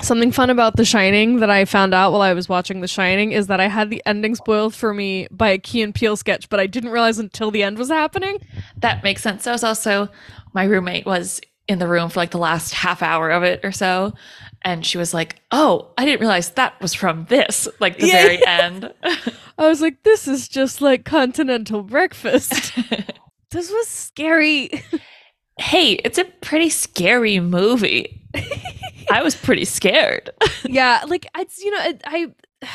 Something fun about The Shining that I found out while I was watching The Shining is that I had the ending spoiled for me by a Key and Peele sketch, but I didn't realize until the end was happening. That makes sense. That was also my roommate was in the room for like the last half hour of it or so. And she was like, Oh, I didn't realize that was from this, like the Yeah. very end. I was like, this is just like continental breakfast. this was scary. hey, it's a pretty scary movie. I was pretty scared. yeah, like it's you know I I,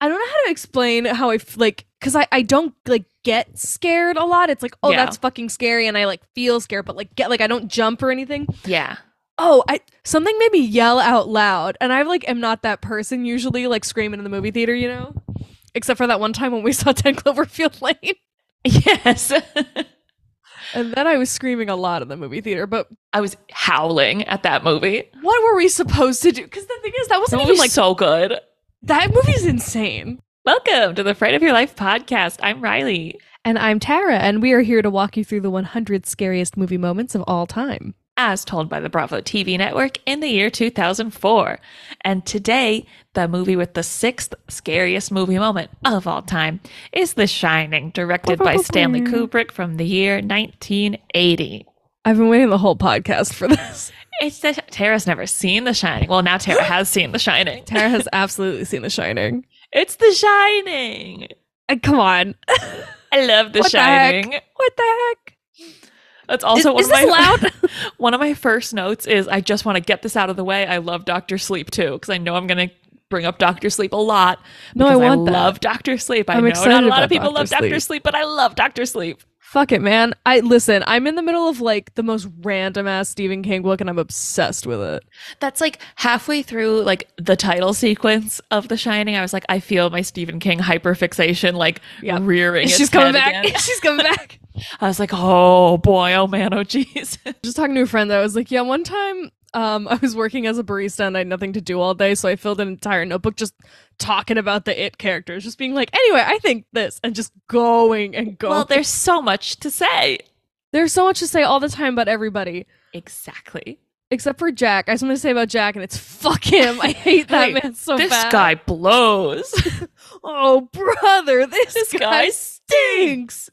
I don't know how to explain how I f- like because I I don't like get scared a lot. It's like oh Yeah. that's fucking scary, and I like feel scared, but like get like I don't jump or anything. Yeah. Oh, I something made me yell out loud, and I like am not that person usually, like screaming in the movie theater, you know. Except for that one time when we saw Ten Cloverfield Lane, Yes. and then I was screaming a lot in the movie theater. But I was howling at that movie. what were we supposed to do? Because the thing is, that wasn't even like so good. that movie's insane. Welcome to the Fright of Your Life podcast. I'm Riley. And I'm Tara, and we are here to walk you through the 100 scariest movie moments of all time. As told by the Bravo TV network in the year 2004. And today, the movie with the sixth scariest movie moment of all time is The Shining, directed by Stanley Kubrick from the year 1980. I've been waiting the whole podcast for this. It's the, Tara's never seen The Shining. Well, now Tara has seen The Shining. Tara has absolutely seen The Shining. It's The Shining. Uh, come on. I love The What the? Shining. What the heck? That's also Is- one is of my loud? one of my first notes is I just want to get this out of the way. I love Doctor Sleep too because I know I'm going to bring up Doctor Sleep a lot. No, I want that. love Doctor Sleep. I I'm know not a lot of people Dr. love Doctor Sleep. Sleep, but I love Doctor Sleep. Fuck it, man. I listen, I'm in the middle of like the most random ass Stephen King book and I'm obsessed with it. That's like halfway through like the title sequence of The Shining. I was like, I feel my Stephen King hyperfixation like Yep. rearing. its She's coming back. She's coming back. I was like, oh boy, oh man, oh jeez. Just talking to a friend that I was like, yeah, one time um I was working as a barista and I had nothing to do all day, so I filled an entire notebook just talking about the it characters, just being like, anyway, I think this and just going and going. well, there's so much to say. There's so much to say all the time about everybody. Exactly. Except for Jack. I have something to say about Jack and it's fuck him. I hate that Hey, man so this bad. This guy blows. Oh brother, this, This guy, guy stinks.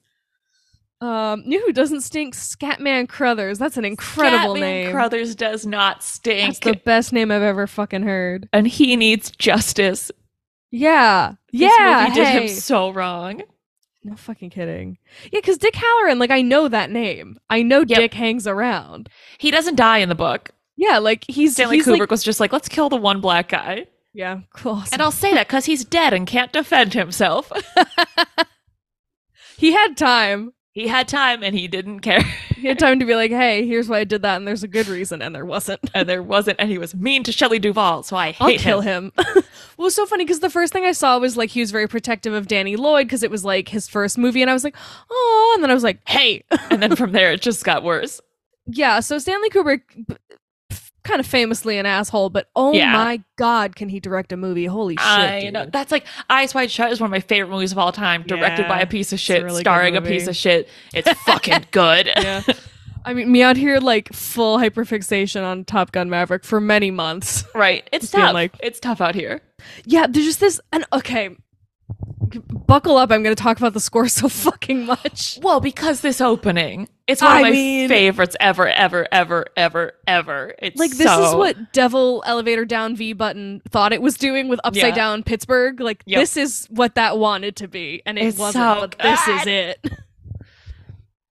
Um, you know who doesn't stink? Scatman Crothers. That's an incredible Scatman name. Crothers does not stink. That's the best name I've ever fucking heard. and he needs justice. Yeah, This yeah. movie did hey. him so wrong. no fucking kidding. Yeah, because Dick Hallorann, like I know that name. I know Yep. Dick hangs around. He doesn't die in the book. Yeah, like he's Stanley he's Kubrick like- was just like, let's kill the one black guy. yeah, cool. And I'll say that because he's dead and can't defend himself. he had time. He had time and he didn't care. He had time to be like, "Hey, here's why I did that," and there's a good reason, and there wasn't. and there wasn't, and he was mean to Shelley Duvall, so I hate I'll kill him. him. well, it was so funny because the first thing I saw was like he was very protective of Danny Lloyd because it was like his first movie, and I was like, oh, and then I was like, hey, And then from there, it just got worse. yeah. So Stanley Kubrick, kind of famously an asshole, but oh Yeah. my god, can he direct a movie? Holy shit! I dude. know. That's like Eyes Wide Shut is one of my favorite movies of all time, directed Yeah, by a piece of a shit, really starring a piece of shit. It's fucking good. Yeah. I mean, me out here like full hyperfixation on Top Gun Maverick for many months. Right. It's tough. like- it's tough out here. Yeah, there's just this, and okay, buckle up. I'm going to talk about the score so fucking much. Well, because this opening, it's one of I my mean- favorites ever, ever, ever, ever, ever. It's Like this is what Devil Elevator Down V button thought it was doing with Upside Yeah. Down Pittsburgh. Like Yep. this is what that wanted to be, and it It's wasn't. so but this is it.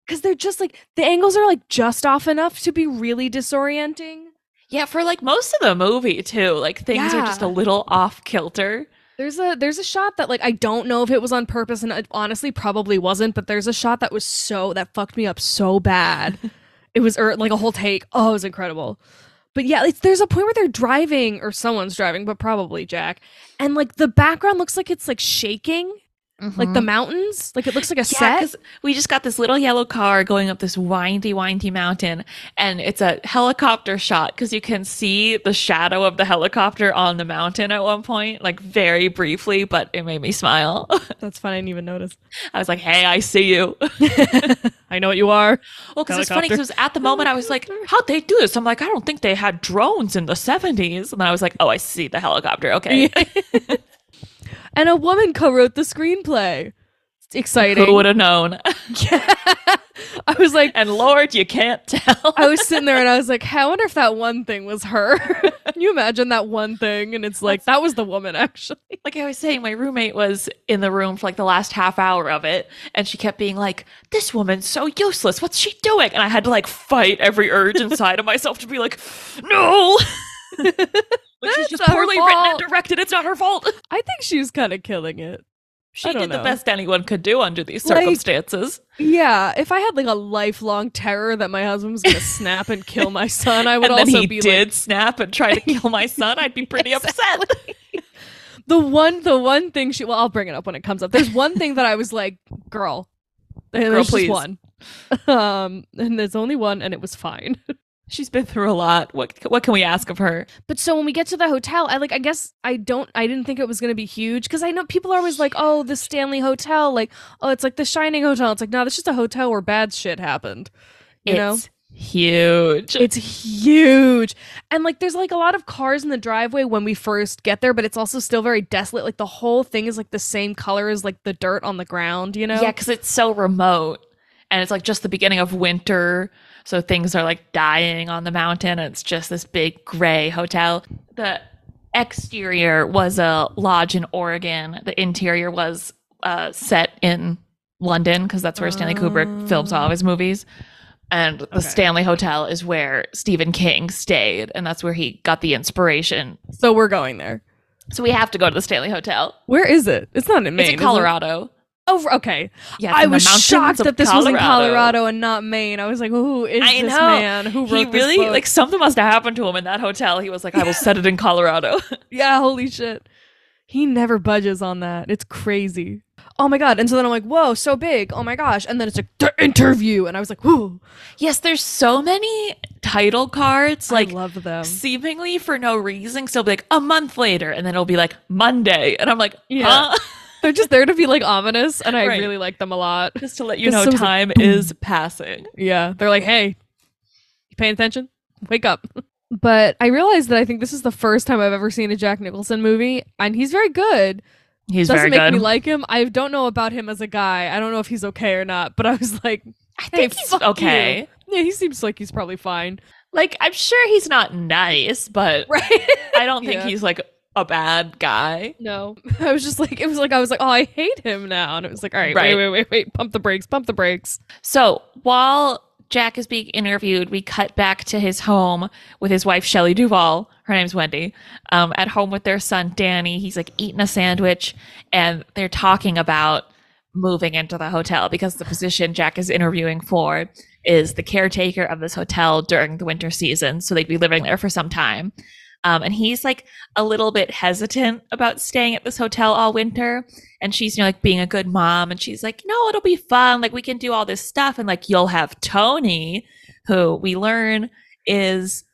Because they're just like the angles are like just off enough to be really disorienting. Yeah, for like most of the movie too. Like things are just a little off kilter. There's a there's a shot that like I don't know if it was on purpose, and it honestly probably wasn't. But there's a shot that was so that fucked me up so bad. it was er, like a whole take. Oh, it was incredible. But yeah, it's, there's a point where they're driving or someone's driving, but probably Jack, and like the background looks like it's like shaking. Like the Mhm. mountains? Like it looks like a Yeah, set? we just got this little yellow car going up this windy, windy mountain, and it's a helicopter shot because you can see the shadow of the helicopter on the mountain at one point, like very briefly, but it made me smile. That's fun. I didn't even notice. I was like, "Hey, I see you." I know what you are. Well, because it's funny because at the moment I was like, "How'd they do this?" I'm like, "I don't think they had drones in the '70s," and then I was like, "Oh, I see the helicopter. Okay." and a woman co-wrote the screenplay. It's exciting. Who would have known? yeah. I was like, and Lord, you can't tell. I was sitting there and I was like, I wonder if that one thing was her. Can you imagine that one thing? And it's like, that was the woman, actually. like I was saying, my roommate was in the room for like the last half hour of it, and she kept being like, "This woman's so useless. What's she doing?" And I had to like fight every urge inside of myself to be like, "No." She's That's just poorly written and directed. It's not her fault. I think she was kind of killing it. She did the best anyone could do under these Like- circumstances. Yeah, if I had like a lifelong terror that my husband was going to snap and kill my son, I would and also he be did like, snap and try to kill my son. I'd be pretty upset. the one, the one thing she. Well, I'll bring it up when it comes up. There's one thing that I was like, girl, and Girl, there's please. just one. Um, and there's only one, and it was fine. She's been through a lot. What what can we ask of her? But so when we get to the hotel, I like I guess I don't I didn't think it was gonna be huge because I know people are always like, oh, the Stanley Hotel, like, oh, it's like the Shining Hotel. It's like, no, that's just a hotel where bad shit happened. You know? it's huge. It's huge. And like there's like a lot of cars in the driveway when we first get there, but it's also still very desolate. Like the whole thing is like the same color as like the dirt on the ground, you know? Yeah, because it's so remote and it's like just the beginning of winter. So things are like dying on the mountain. It's just this big gray hotel. The exterior was a lodge in Oregon, the interior was uh, set in London because that's where Stanley Kubrick films all of his movies. And the Okay. Stanley Hotel is where Stephen King stayed, and that's where he got the inspiration. So we're going there. So we have to go to the Stanley Hotel. Where is it? It's not in Maine. it's in? Colorado. Oh, okay. Yeah, I was shocked that this was in Colorado and not Maine. I was like, who is I this know. man? Who wrote he this really book? like something must have happened to him in that hotel. He was like, I will set it in Colorado. Yeah, holy shit. He never budges on that. It's crazy. Oh my god. And so then I'm like, whoa, so big. Oh my gosh. And then it's like the interview. And I was like, whoo. yes, there's so many title cards, I like love them. seemingly for no reason. So it'll be like a month later, and then it'll be like Monday, and I'm like, Yeah. huh? They're just there to be like ominous, and I Right. really like them a lot. Just to let you know, so it's like, time is passing. Yeah. They're like, hey, you paying attention? Wake up. But I realized that I think this is the first time I've ever seen a Jack Nicholson movie, and he's very good. He's Doesn't very make good. me like him. I don't know about him as a guy. I don't know if he's okay or not. But I was like, I hey, think he's fuck okay. you. Yeah, he seems like he's probably fine. Like I'm sure he's not nice, but Right. I don't think Yeah. he's like a bad guy. No, I was just like, it was like I was like, oh, I hate him now, and it was like, all right, Right. wait, wait, wait, wait, pump the brakes, pump the brakes. So while Jack is being interviewed, we cut back to his home with his wife Shelley Duvall. Her name's Wendy. Um, at home with their son Danny. He's like eating a sandwich, and they're talking about moving into the hotel because the position Jack is interviewing for is the caretaker of this hotel during the winter season. So they'd be living there for some time. Um, and he's like a little bit hesitant about staying at this hotel all winter. And she's, you know, like being a good mom. And she's like, no, it'll be fun. Like, we can do all this stuff. And like, you'll have Tony, who we learn is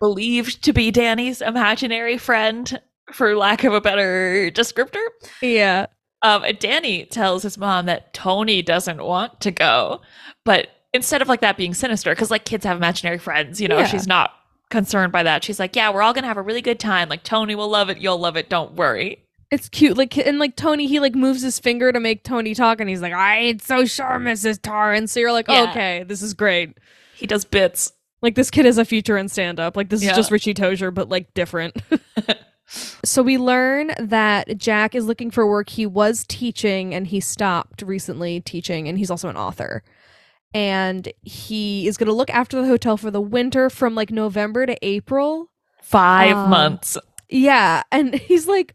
believed to be Danny's imaginary friend, for lack of a better descriptor. Yeah, Um, and Danny tells his mom that Tony doesn't want to go, but instead of like that being sinister, because like kids have imaginary friends, you know, Yeah. she's not concerned by that. She's like, yeah, we're all gonna have a really good time. Like Tony will love it, you'll love it. Don't worry. it's cute. Like, and like Tony, he like moves his finger to make Tony talk, and he's like, "I ain't so sure, Mrs. Tarn." So you're like, Yeah. okay, this is great. He does bits. Like this kid has a future in stand up. Like this Yeah. is just Richie Tozier, but like different. so we learn that Jack is looking for work. He was teaching and he stopped recently teaching, and he's also an author. And he is going to look after the hotel for the winter from like November to April. Five Um, months. Yeah. And he's like,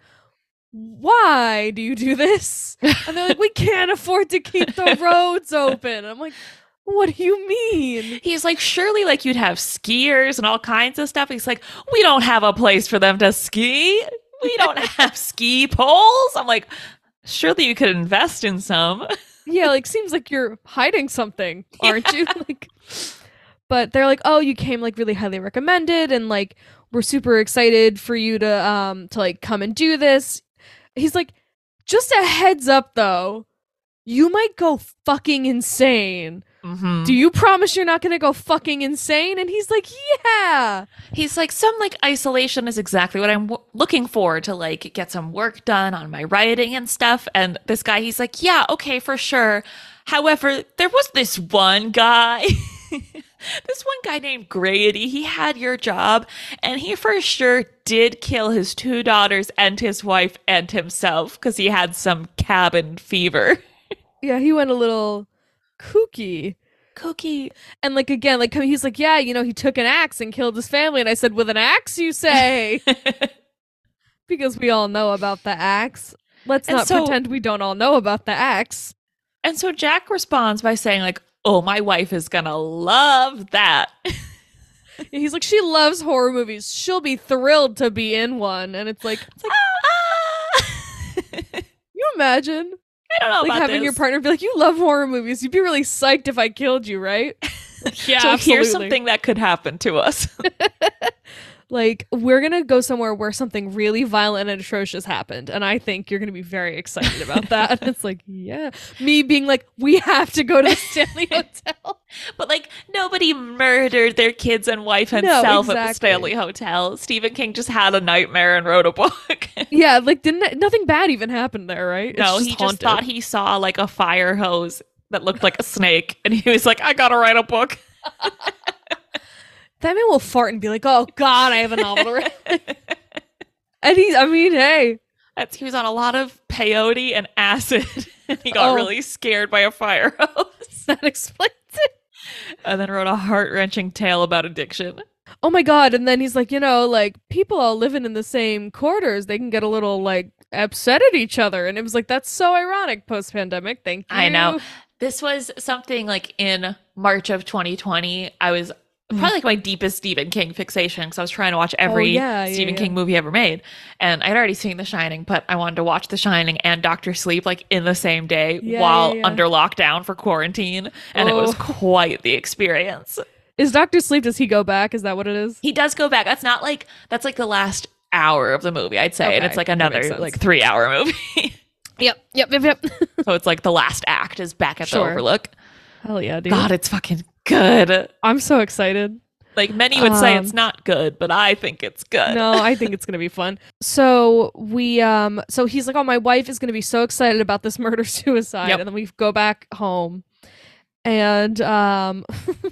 why do you do this? And they're like, we can't afford to keep the roads open. I'm like, what do you mean? He's like, surely like you'd have skiers and all kinds of stuff. He's like, we don't have a place for them to ski. We don't have ski poles. I'm like, Surely you could invest in some. Yeah, like seems like you're hiding something, aren't you? Like but they're like, "Oh, you came like really highly recommended and like we're super excited for you to um to like come and do this." He's like, "Just a heads up though. You might go fucking insane. Mm-hmm. Do you promise you're not going to go fucking insane?" And he's like, "Yeah." He's like, some like isolation is exactly what I'm w- looking for to like get some work done on my writing and stuff. And this guy, he's like, yeah, okay, for sure. However, there was this one guy. this one guy named Grady, he had your job, and he for sure did kill his two daughters and his wife and himself because he had some cabin fever. Yeah, he went a little kooky. Cookie. And like again, like he's like, "Yeah, you know, he took an axe and killed his family." And I said, "With an axe, you say?" because we all know about the axe. Let's And not so- pretend we don't all know about the axe. and so Jack responds by saying, like, oh, my wife is gonna love that. He's like, "She loves horror movies. She'll be thrilled to be in one." And it's like, It's like, ah! you imagine I don't know like having this. your partner be like, "You love horror movies. You'd be really psyched if I killed you, right?" yeah, so here's something that could happen to us. like we're gonna go somewhere where something really violent and atrocious happened and i think you're gonna be very excited about that and it's like yeah me being like we have to go to the stanley hotel but like nobody murdered their kids and wife and No, self at the. Stanley Hotel. Stephen King just had a nightmare and wrote a book. yeah like didn't nothing bad even happen there right It's no, he just thought he saw like a fire hose that looked like a snake, and he was like, "I gotta write a book." that man will fart and be like oh god i have a novel to write and he i mean hey That's, he was on a lot of peyote and acid. and he got Oh. really scared by a fire hose, that explains it and then wrote a heart wrenching tale about addiction. oh my god and then he's like you know like people all living in the same quarters they can get a little like upset at each other and it was like that's so ironic post-pandemic thank you I know. This was something like in March of 2020. I was probably like my deepest Stephen King fixation because I was trying to watch every Mm. Oh, yeah, yeah, Stephen yeah. King movie ever made. And I'd already seen The Shining, but I wanted to watch The Shining and Doctor Sleep like in the same day Yeah, while yeah, yeah. under lockdown for quarantine. And it was Oh. quite the experience. Is Doctor Sleep? Does he go back? Is that what it is? He does go back. That's not like, that's like the last hour of the movie, I'd say. And it's like another like three hour movie. Yep, yep, yep, yep. so it's like the last act is back at Sure. the Overlook. Hell yeah, dude! God, it's fucking good. I'm so excited. Like many would say it's Um, not good, but I think it's good. No, I think it's gonna be fun. So we, um, so he's like, "Oh, my wife is gonna be so excited about this murder suicide," Yep. and then we go back home, and um,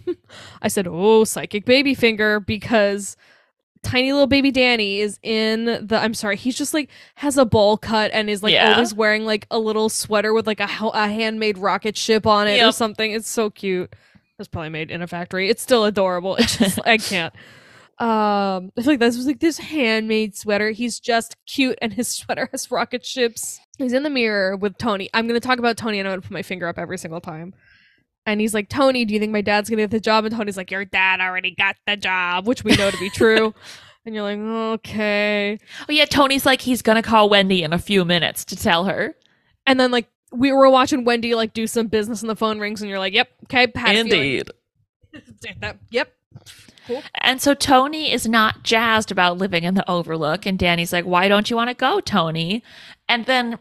I said, "Oh, psychic baby finger," because tiny little baby Danny is in the. I'm sorry, he's just like has a bowl cut and is like Yeah. always wearing like a little sweater with like a, a handmade rocket ship on it or something. It's so cute. It's probably made in a factory. It's still adorable. It's just I can't. Um, I feel like this was like this handmade sweater. He's just cute, and his sweater has rocket ships. He's in the mirror with Tony. I'm gonna talk about Tony, and I'm gonna put my finger up every single time. And he's like, Tony, do you think my dad's gonna get the job? And Tony's like, Your dad already got the job, which we know to be true. and you're like, Okay. Oh yeah, Tony's like he's gonna call Wendy in a few minutes to tell her. And then like we were watching Wendy like do some business, and the phone rings, and you're like, Yep, okay, had a. That- yep. And so Tony is not jazzed about living in the Overlook, and Danny's like, "Why don't you want to go, Tony?" And then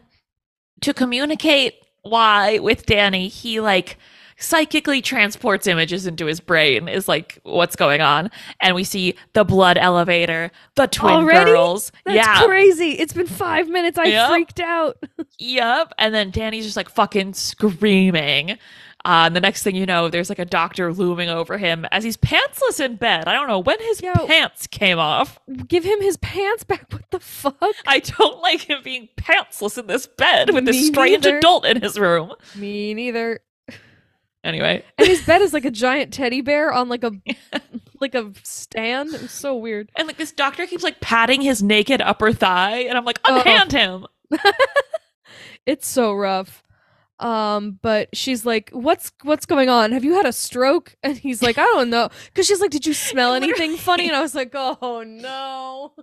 to communicate why with Danny, he like psychically transports images into his brain is like what's going on and we see the blood elevator the twin Already? girls That's yeah crazy. It's been five minutes. I Yep. freaked out. Yep. And then Danny's just like fucking screaming. Uh, and the next thing you know, there's like a doctor looming over him as he's pantsless in bed. I don't know when his Yo. pants came off. Give him his pants back. What the fuck? I don't like him being pantsless in this bed with this strange neither. adult in his room. Me neither. Anyway, And his bed is like a giant teddy bear on like a like a stand. It was so weird. and like this doctor keeps like patting his naked upper thigh, and I'm like, Uh-uh. unhand him. It's so rough. Um, but she's like, "What's what's going on? Have you had a stroke?" And he's like, "I don't know." Because she's like, "Did you smell anything funny?" And I was like, "Oh no."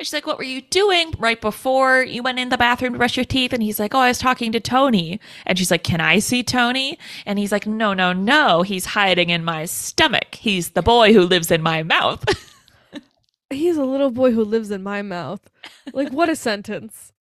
And she's like, What were you doing right before you went in the bathroom to brush your teeth? And he's like, Oh, I was talking to Tony. And she's like, Can I see Tony? And he's like, No, no, no. He's hiding in my stomach. He's the boy who lives in my mouth. He's a little boy who lives in my mouth. Like, what a sentence.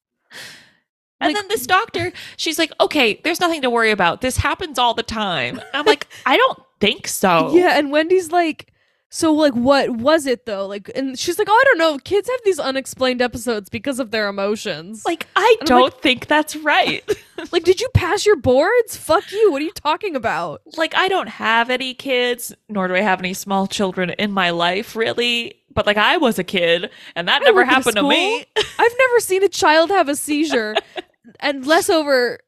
And Like- then this doctor, she's like, okay, there's nothing to worry about. This happens all the time. I'm like, I don't think so. Yeah, and Wendy's like, so like, what was it though? Like, and she's like, oh, I don't know. Kids have these unexplained episodes because of their emotions. Like, I And I'm like- don't think that's right. like, did you pass your boards? Fuck you. What are you talking about? like, I don't have any kids, nor do I have any small children in my life, really. But like, I was a kid, and that never at a happened to me. I've never seen a child have a seizure, and less over,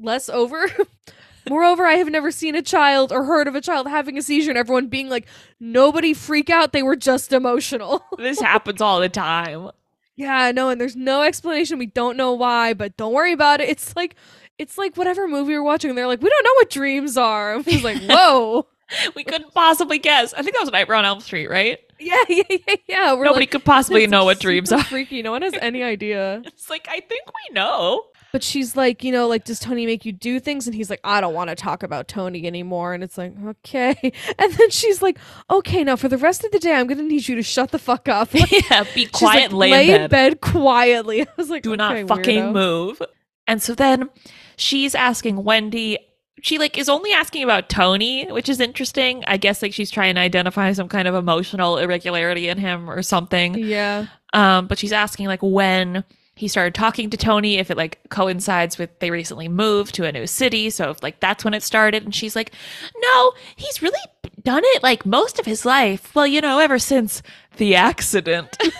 less over. Moreover, I have never seen a child or heard of a child having a seizure and everyone being like, nobody freak out. They were just emotional. this happens all the time. yeah, no, and there's no explanation. We don't know why, but don't worry about it. It's like, it's like whatever movie you're watching. They're like, we don't know what dreams are. I was like, whoa. We couldn't possibly guess. I think that was Nightmare on Elm Street, right? yeah, yeah, yeah, yeah. We're Nobody like, could possibly know what dreams are. Freaky. No one has any idea. It's like, I think we know. But she's like, you know, like, does Tony make you do things? And he's like, I don't want to talk about Tony anymore. And it's like, okay. And then she's like, okay, now for the rest of the day, I'm going to need you to shut the fuck up. Yeah, be quiet like, lay, lay in bed. quietly. I was like, Do okay, not fucking weirdo. move. And so then she's asking Wendy. She like is only asking about Tony, which is interesting. I guess like she's trying to identify some kind of emotional irregularity in him or something. Yeah. Um, but she's asking like when he started talking to Tony, if it like coincides with they recently moved to a new city. So if like that's when it started. And she's like, no, he's really done it like most of his life. Well, you know, ever since the accident.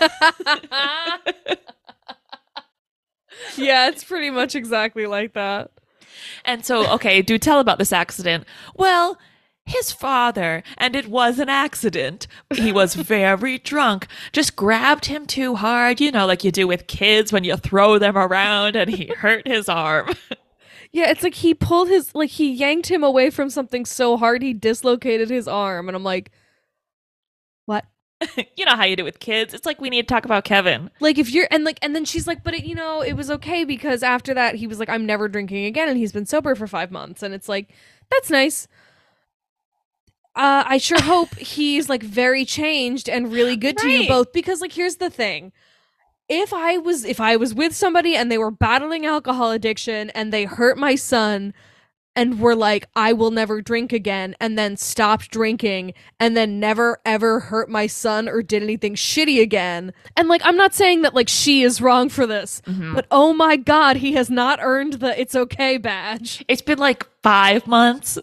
yeah, it's pretty much exactly like that. and so, okay, do tell about this accident. Well, his father, and it was an accident. He was very drunk, just grabbed him too hard, you know, like you do with kids when you throw them around, and he hurt his arm. Yeah, it's like he pulled his, like, he yanked him away from something so hard he dislocated his arm. And I'm like, what? you know how you do with kids. It's like we need to talk about Kevin. like if you're and like and then she's like but it, you know it was okay because after that he was like i'm never drinking again and he's been sober for five months and it's like that's nice uh i sure hope he's like very changed and really good to you both because like here's the thing. If i was if i was with somebody and they were battling alcohol addiction and they hurt my son and were like i will never drink again and then stopped drinking and then never ever hurt my son or did anything shitty again and like i'm not saying that like she is wrong for this Mhm. but oh my god he has not earned the it's okay badge. It's been like five months,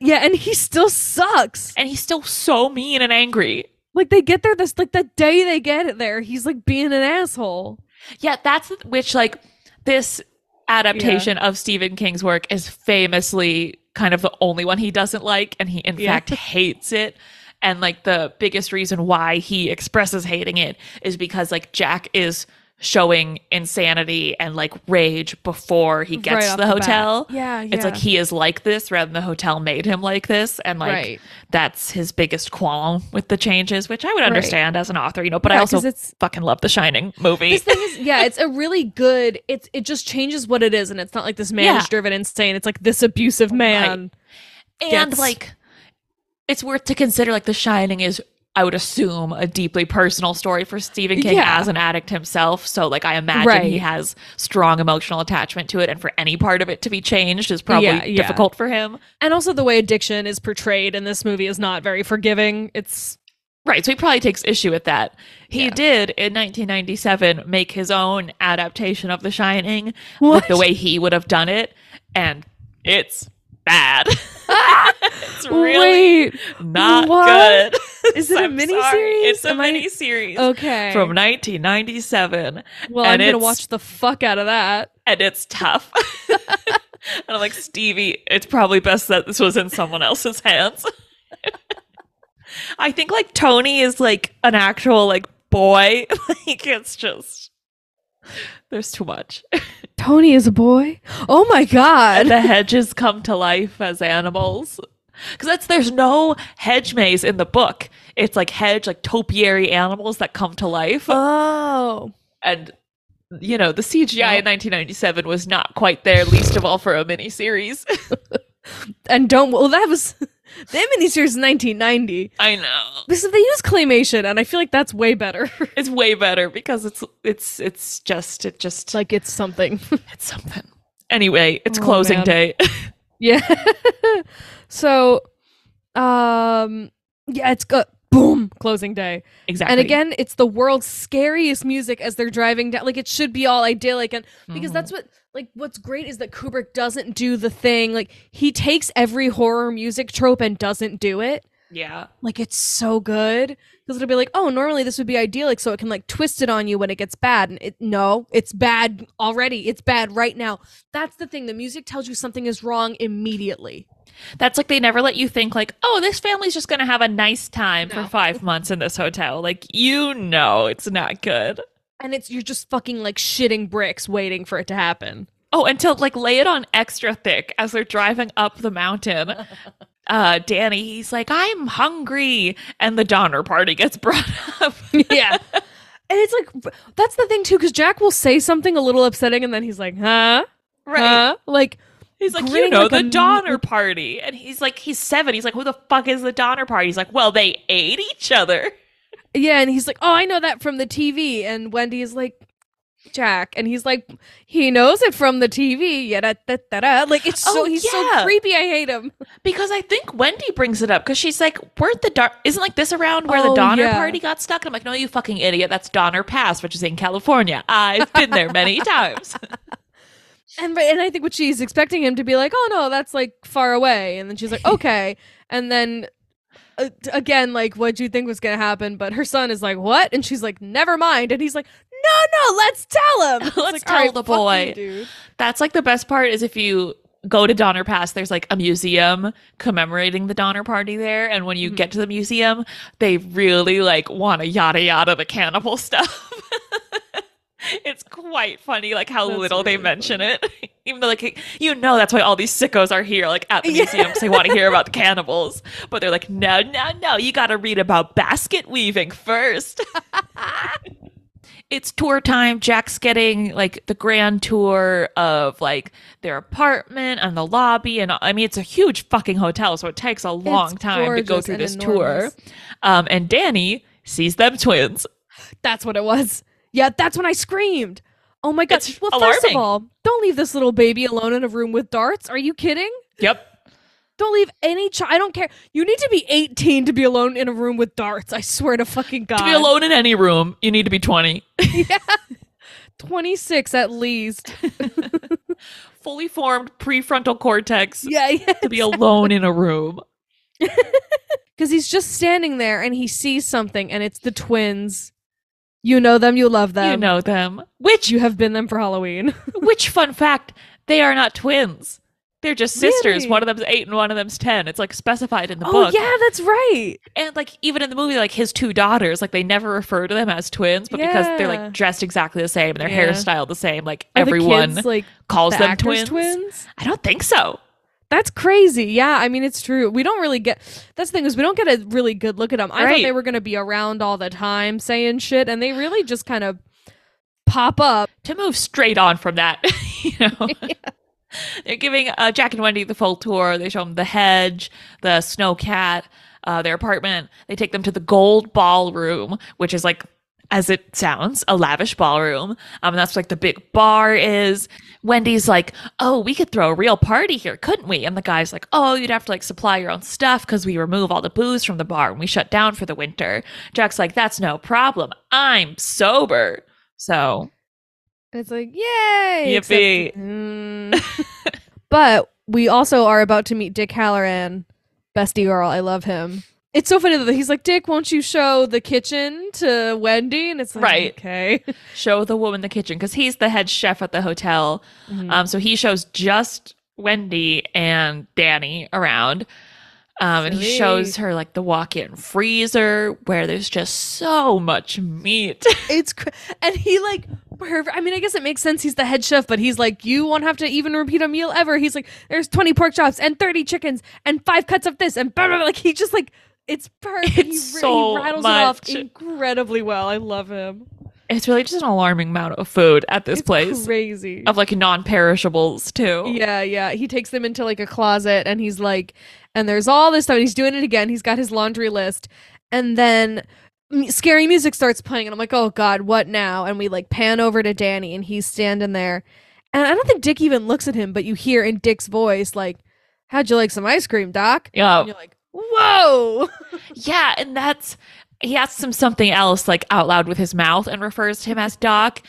yeah and he still sucks and he's still so mean and angry. like they get there this like the day they get it there he's like being an asshole Yeah, that's which like this adaptation of Stephen King's work is famously kind of the only one he doesn't like and he in Yeah. fact hates it. And like the biggest reason why he expresses hating it is because like Jack is showing insanity and like rage before he gets Right to the the hotel. yeah yeah It's like he is like this rather than the hotel made him like this. And like right that's his biggest qualm with the changes, which I would Right. understand as an author, you know, but I also it's fucking love the Shining movie. this thing is yeah it's a really good it's it just changes what it is and it's not like this man Yeah. is driven insane it's like this abusive man and gets- like it's worth to consider like the shining is i would assume a deeply personal story for stephen king Yeah. as an addict himself so like i imagine Right. he has strong emotional attachment to it and for any part of it to be changed is probably Yeah, yeah. difficult for him and also the way addiction is portrayed in this movie is not very forgiving it's right so he probably takes issue with that he did in 1997 make his own adaptation of the shining What? like the way he would have done it and it's bad it's really Wait, not what? good. Is it a mini series? It's a Am I- mini series okay from 1997, well and i'm gonna watch the fuck out of that and it's tough. and I'm like Stevie. It's probably best that this was in someone else's hands. I think like Tony is like an actual like boy. like it's just there's too much. Tony is a boy. Oh my god. and the hedges come to life as animals. Because that's there's no hedge maze in the book. It's like hedge, like topiary animals that come to life. oh. and you know the CGI in 1997 was not quite there, least of all for a miniseries. And don't well that was the miniseries in 1990. I know This is they use claymation, and I feel like that's way better. it's way better because it's it's it's just it just like it's something. it's something. Anyway, it's Oh, closing man. day. yeah. so, um, yeah, it's good. Boom, closing day. exactly. And again, it's the world's scariest music as they're driving down. Like it should be all idyllic, and because Mhm. that's what like what's great is that Kubrick doesn't do the thing. Like he takes every horror music trope and doesn't do it. yeah, Like it's so good because it'll be like, oh, normally this would be idyllic, so it can like twist it on you when it gets bad. And it no, it's bad already. It's bad right now. That's the thing. The music tells you something is wrong immediately. that's like they never let you think like, oh, this family's just gonna have a nice time No. for five months in this hotel. Like you know, it's not good. And it's you're just fucking like shitting bricks waiting for it to happen. Oh, and to like lay it on extra thick as they're driving up the mountain. Uh, Danny, he's like, I'm hungry. And the Donner party gets brought up. yeah. And it's like that's the thing too, because Jack will say something a little upsetting, and then he's like, "Huh, Huh? Like, He's like, you know, like the a- Donner party. And he's like, he's seven. He's like, who the fuck is the Donner party? He's like, well, they ate each other. Yeah, and he's like, "Oh, I know that from the TV." And Wendy is like, "Jack," and he's like, "He knows it from the TV." Yeah, da, da, da, da. like it's so Oh, he's yeah. so creepy. I hate him. Because I think Wendy brings it up because she's like, weren't the Dar- isn't like this around where Oh, the Donner yeah. party got stuck? And I'm like, no, you fucking idiot. That's Donner Pass, which is in California. I've been there many times. And and I think what she's expecting him to be like, "Oh no, that's like far away," and then she's like, "Okay," and then. Uh, again, like, what'd you think was gonna happen? But her son is like, "What?" And she's like, "Never mind." And he's like, "No, no, let's tell him. Let's like, tell "All right, the you, boy." dude." That's like the best part is if you go to Donner Pass, there's like a museum commemorating the Donner Party there. And when you Mhm. get to the museum, they really like want to yada yada the cannibal stuff. it's quite funny, like how That's little they really mention it. Even though, like, you know, that's why all these sickos are here, like at the Yeah. museum, because they want to hear about the cannibals. But they're like, no, no, no, you got to read about basket weaving first. it's tour time. Jack's getting like the grand tour of like their apartment and the lobby, and I mean it's a huge fucking hotel, so it takes a long It's time to go through this enormous. tour. Um, and Danny sees them twins. That's what it was. Yeah, that's when I screamed. Oh my god! It's well, first of all, don't leave this little baby alone in a room with darts. Are you kidding? Yep. Don't leave any child. I don't care. You need to be 18 to be alone in a room with darts. I swear to fucking god. To be alone in any room, you need to be twenty. yeah. 26 at least. Fully formed prefrontal cortex Yeah, yeah. to be alone in a room. Because he's just standing there and he sees something, and it's the twins. You know them. You love them. you know them. Which You have been them for Halloween. which fun fact, they are not twins. They're just sisters. Really? One of them's eight and one of them's ten. It's like specified in the oh book. yeah, that's right. And like even in the movie, like his two daughters, like they never refer to them as twins, but because they're like dressed exactly the same and their Yeah. hairstyle the same, like Are the everyone kids, like calls the them twins. twins. I don't think so. That's crazy. Yeah, I mean it's true. We don't really get. That's the thing is we don't get a really good look at them. I thought they were gonna be around all the time saying shit, and they really just kind of pop up. To move straight on from that, you know. They're giving uh, Jack and Wendy the full tour. They show them the hedge, the snow cat, uh, their apartment. They take them to the gold ballroom, which is like, as it sounds, a lavish ballroom. Um, and that's like the big bar is. Wendy's like, oh, we could throw a real party here, couldn't we? And the guy's like, oh, you'd have to like supply your own stuff because we remove all the booze from the bar and we shut down for the winter. Jack's like, that's no problem. I'm sober. So it's like, yay! except- Yippee. Mm. but we also are about to meet Dick Hallorann, bestie girl. I love him. It's so funny that he's like, Dick, won't you show the kitchen to Wendy? And it's like, Right. okay. show the woman the kitchen because he's the head chef at the hotel. Mhm. Um, so he shows just Wendy and Danny around. Um, and he shows her like the walk-in freezer where there's just so much meat. it's cr- and he like Perfect. I mean, I guess it makes sense. He's the head chef, but he's like, you won't have to even repeat a meal ever. He's like, there's 20 pork chops and 30 chickens and five cuts of this and blah, blah, blah. like he just like it's perfect. It's he, so he rattles much. it off incredibly well. I love him. It's really just an alarming amount of food at this It's place crazy. of like non-perishables too. Yeah, yeah. He takes them into like a closet and he's like, and there's all this stuff. And he's doing it again. He's got his laundry list. And then scary music starts playing. And I'm like, oh God, what now? And we like pan over to Danny and he's standing there. And I don't think Dick even looks at him, but you hear in Dick's voice, like, how'd you like some ice cream, Doc? Yeah. And you're like, whoa. Yeah, and that's he asks him something else like out loud with his mouth and refers to him as Doc.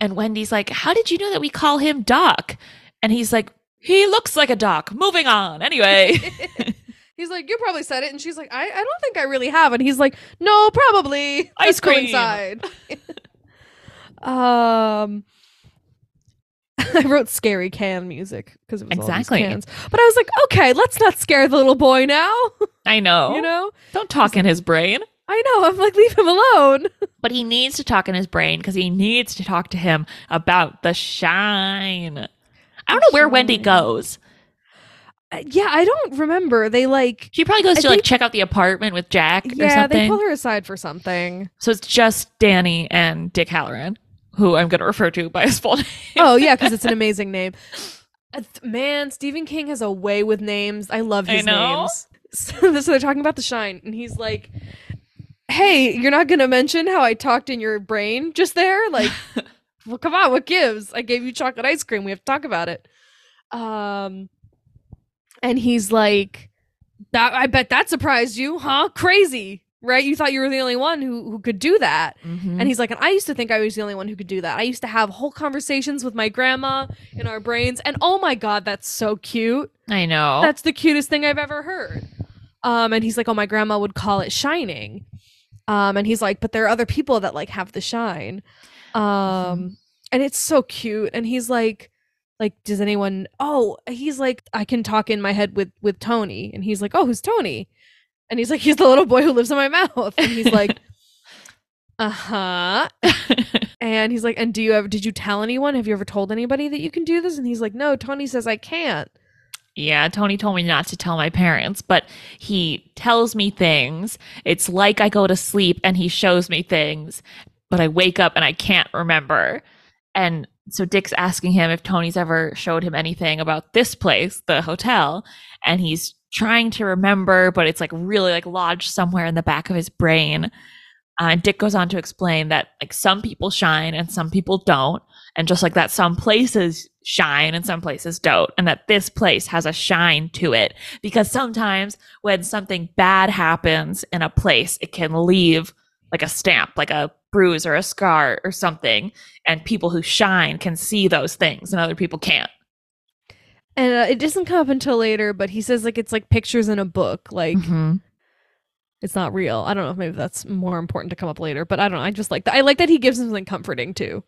And Wendy's like, "How did you know that we call him Doc?" And he's like, "He looks like a doc." Moving on. Anyway, He's like, you probably said it. And she's like, I, I don't think I really have. And he's like, no, probably. Ice Let's cream." inside. um, I wrote scary can music because it was Exactly. all cans. But I was like, okay, let's not scare the little boy now. I know. you know, Don't talk in his brain. I know. I'm like, leave him alone. But he needs to talk in his brain because he needs to talk to him about the shine. I don't know where Wendy Shine. goes. Uh, yeah, I don't remember. They like, She probably goes I to like think- check out the apartment with Jack or something. yeah, they pull her aside for something. so it's just Danny and Dick Hallorann, who I'm going to refer to by his full name. oh yeah, because it's an amazing name. Man, Stephen King has a way with names. I love I his know. names. So, so they're talking about the shine, and he's like, "Hey, you're not gonna mention how I talked in your brain just there? Like, well, come on, what gives? I gave you chocolate ice cream. We have to talk about it." Um, and he's like, "That I bet that surprised you, huh? Crazy, right? You thought you were the only one who who could do that." Mhm. And he's like, and I used to think I was the only one who could do that. I used to have whole conversations with my grandma in our brains, and oh my god, that's so cute. I know. That's the cutest thing I've ever heard. Um, and he's like, oh, my grandma would call it shining. Um, and he's like, but there are other people that like have the shine. Um, and it's so cute. And he's like, like, does anyone? Oh, he's like, I can talk in my head with with Tony, and he's like, oh, who's Tony? And he's like, he's the little boy who lives in my mouth. And he's like, uh huh. And he's like, and do you ever, did you tell anyone? Have you ever told anybody that you can do this? And he's like, no, Tony says I can't. yeah, Tony told me not to tell my parents, but he tells me things. It's like I go to sleep and he shows me things, but I wake up and I can't remember. And so Dick's asking him if Tony's ever showed him anything about this place, the hotel, and he's trying to remember, but it's like really like lodged somewhere in the back of his brain. Uh, and Dick goes on to explain that like some people shine and some people don't, and just like that, some places shine and some places don't, and that this place has a shine to it because sometimes when something bad happens in a place, it can leave like a stamp, like a bruise or a scar or something, and people who shine can see those things and other people can't. And uh, it doesn't come up until later, but he says like it's like pictures in a book. Like Mm-hmm. it's not real. I don't know if maybe that's more important to come up later, but I don't know. I just like that. I like that he gives him something comforting too.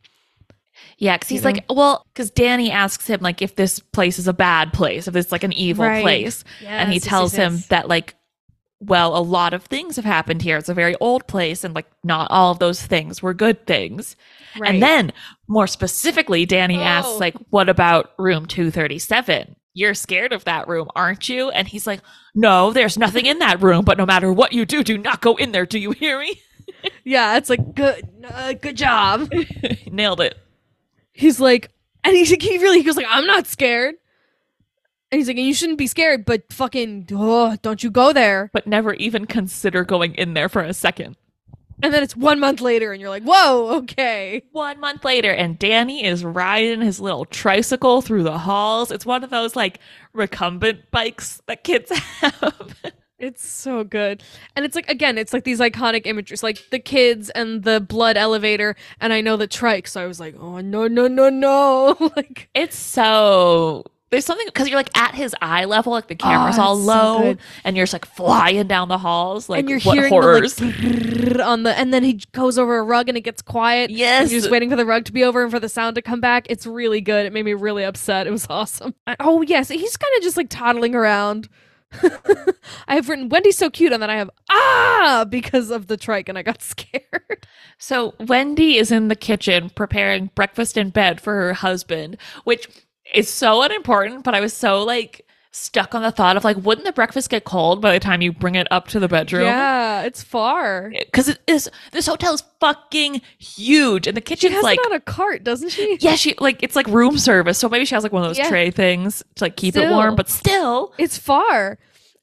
Yeah, because he's You know? like, well, because Danny asks him like if this place is a bad place, if it's like an evil Right. place, and he tells him that like well a lot of things have happened here. It's a very old place and like not all of those things were good things. And then more specifically danny Oh. asks like what about room 237 you're scared of that room aren't you? And he's like no there's nothing in that room but no matter what you do do not go in there. Do you hear me? Yeah, it's like good, uh, good job. nailed it. He's like, and he he really he goes like, I'm not scared. And he's like, and you shouldn't be scared, but fucking, oh, don't you go there. but never even consider going in there for a second And then it's one month later, and you're like, whoa, okay. One month later, and Danny is riding his little tricycle through the halls. It's one of those like recumbent bikes that kids have. It's so good. And it's like again, it's like these iconic images, like the kids and the blood elevator, and I know the trike, so I was like, oh no, no, no, no. like it's so there's something because you're like at his eye level, like the camera's Oh, all it's so low, and you're just like flying down the halls. Like and you're what hearing horrors? the like on the and then he goes over a rug and it gets quiet. yes, You're just waiting for the rug to be over and for the sound to come back. It's really good. It made me really upset. It was awesome. Oh yes, he's kind of just like toddling around. I have written Wendy's so cute, and then I have ah because of the trike and I got scared. So Wendy is in the kitchen preparing breakfast in bed for her husband, which is so unimportant, but I was so like stuck on the thought of like, wouldn't the breakfast get cold by the time you bring it up to the bedroom? Yeah, it's far. Because it is this hotel is fucking huge and the kitchen has like it on a cart, doesn't she? Yeah, she like it's like room service. So maybe she has like one of those Yeah. tray things to like keep it warm, but still It's far.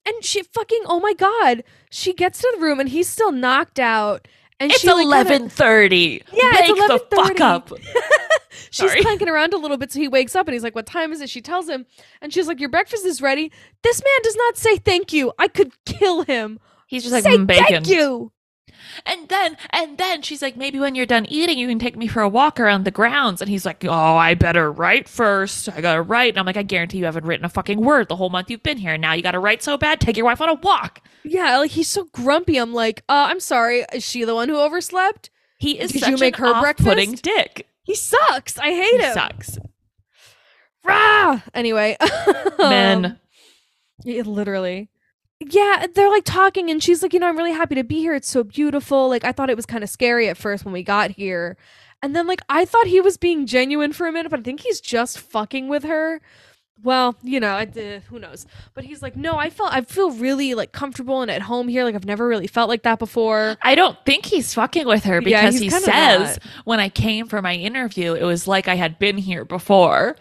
And she fucking oh my god. She gets to the room and he's still knocked out. And it's she like, kinda- eleven thirty. Yeah, it's Wake the fuck up. She's clanking around a little bit, so he wakes up and he's like, "What time is it?" She tells him, and she's like, "Your breakfast is ready." This man does not say thank you. I could kill him. He's just like say "Mm, bacon. thank you. And then and then she's like, maybe when you're done eating, you can take me for a walk around the grounds. And he's like, Oh, I better write first. I gotta write. And I'm like, I guarantee you haven't written a fucking word the whole month you've been here. Now you gotta write so bad, take your wife on a walk. Yeah, like he's so grumpy. I'm like, uh, I'm sorry. Is she the one who overslept? He is Did such you make her breakfast? dick. He sucks. I hate He him. sucks. Rah! Anyway, Men. Um, yeah, literally. Yeah, they're like talking, and she's like, you know, I'm really happy to be here. It's so beautiful. Like, I thought it was kind of scary at first when we got here. And then, like, I thought he was being genuine for a minute, but I think he's just fucking with her. Well, you know, I, uh, who knows? But he's like, no, I felt, I feel really like comfortable and at home here. Like, I've never really felt like that before. I don't think he's fucking with her because he's he says when I came for my interview, it was like I had been here before.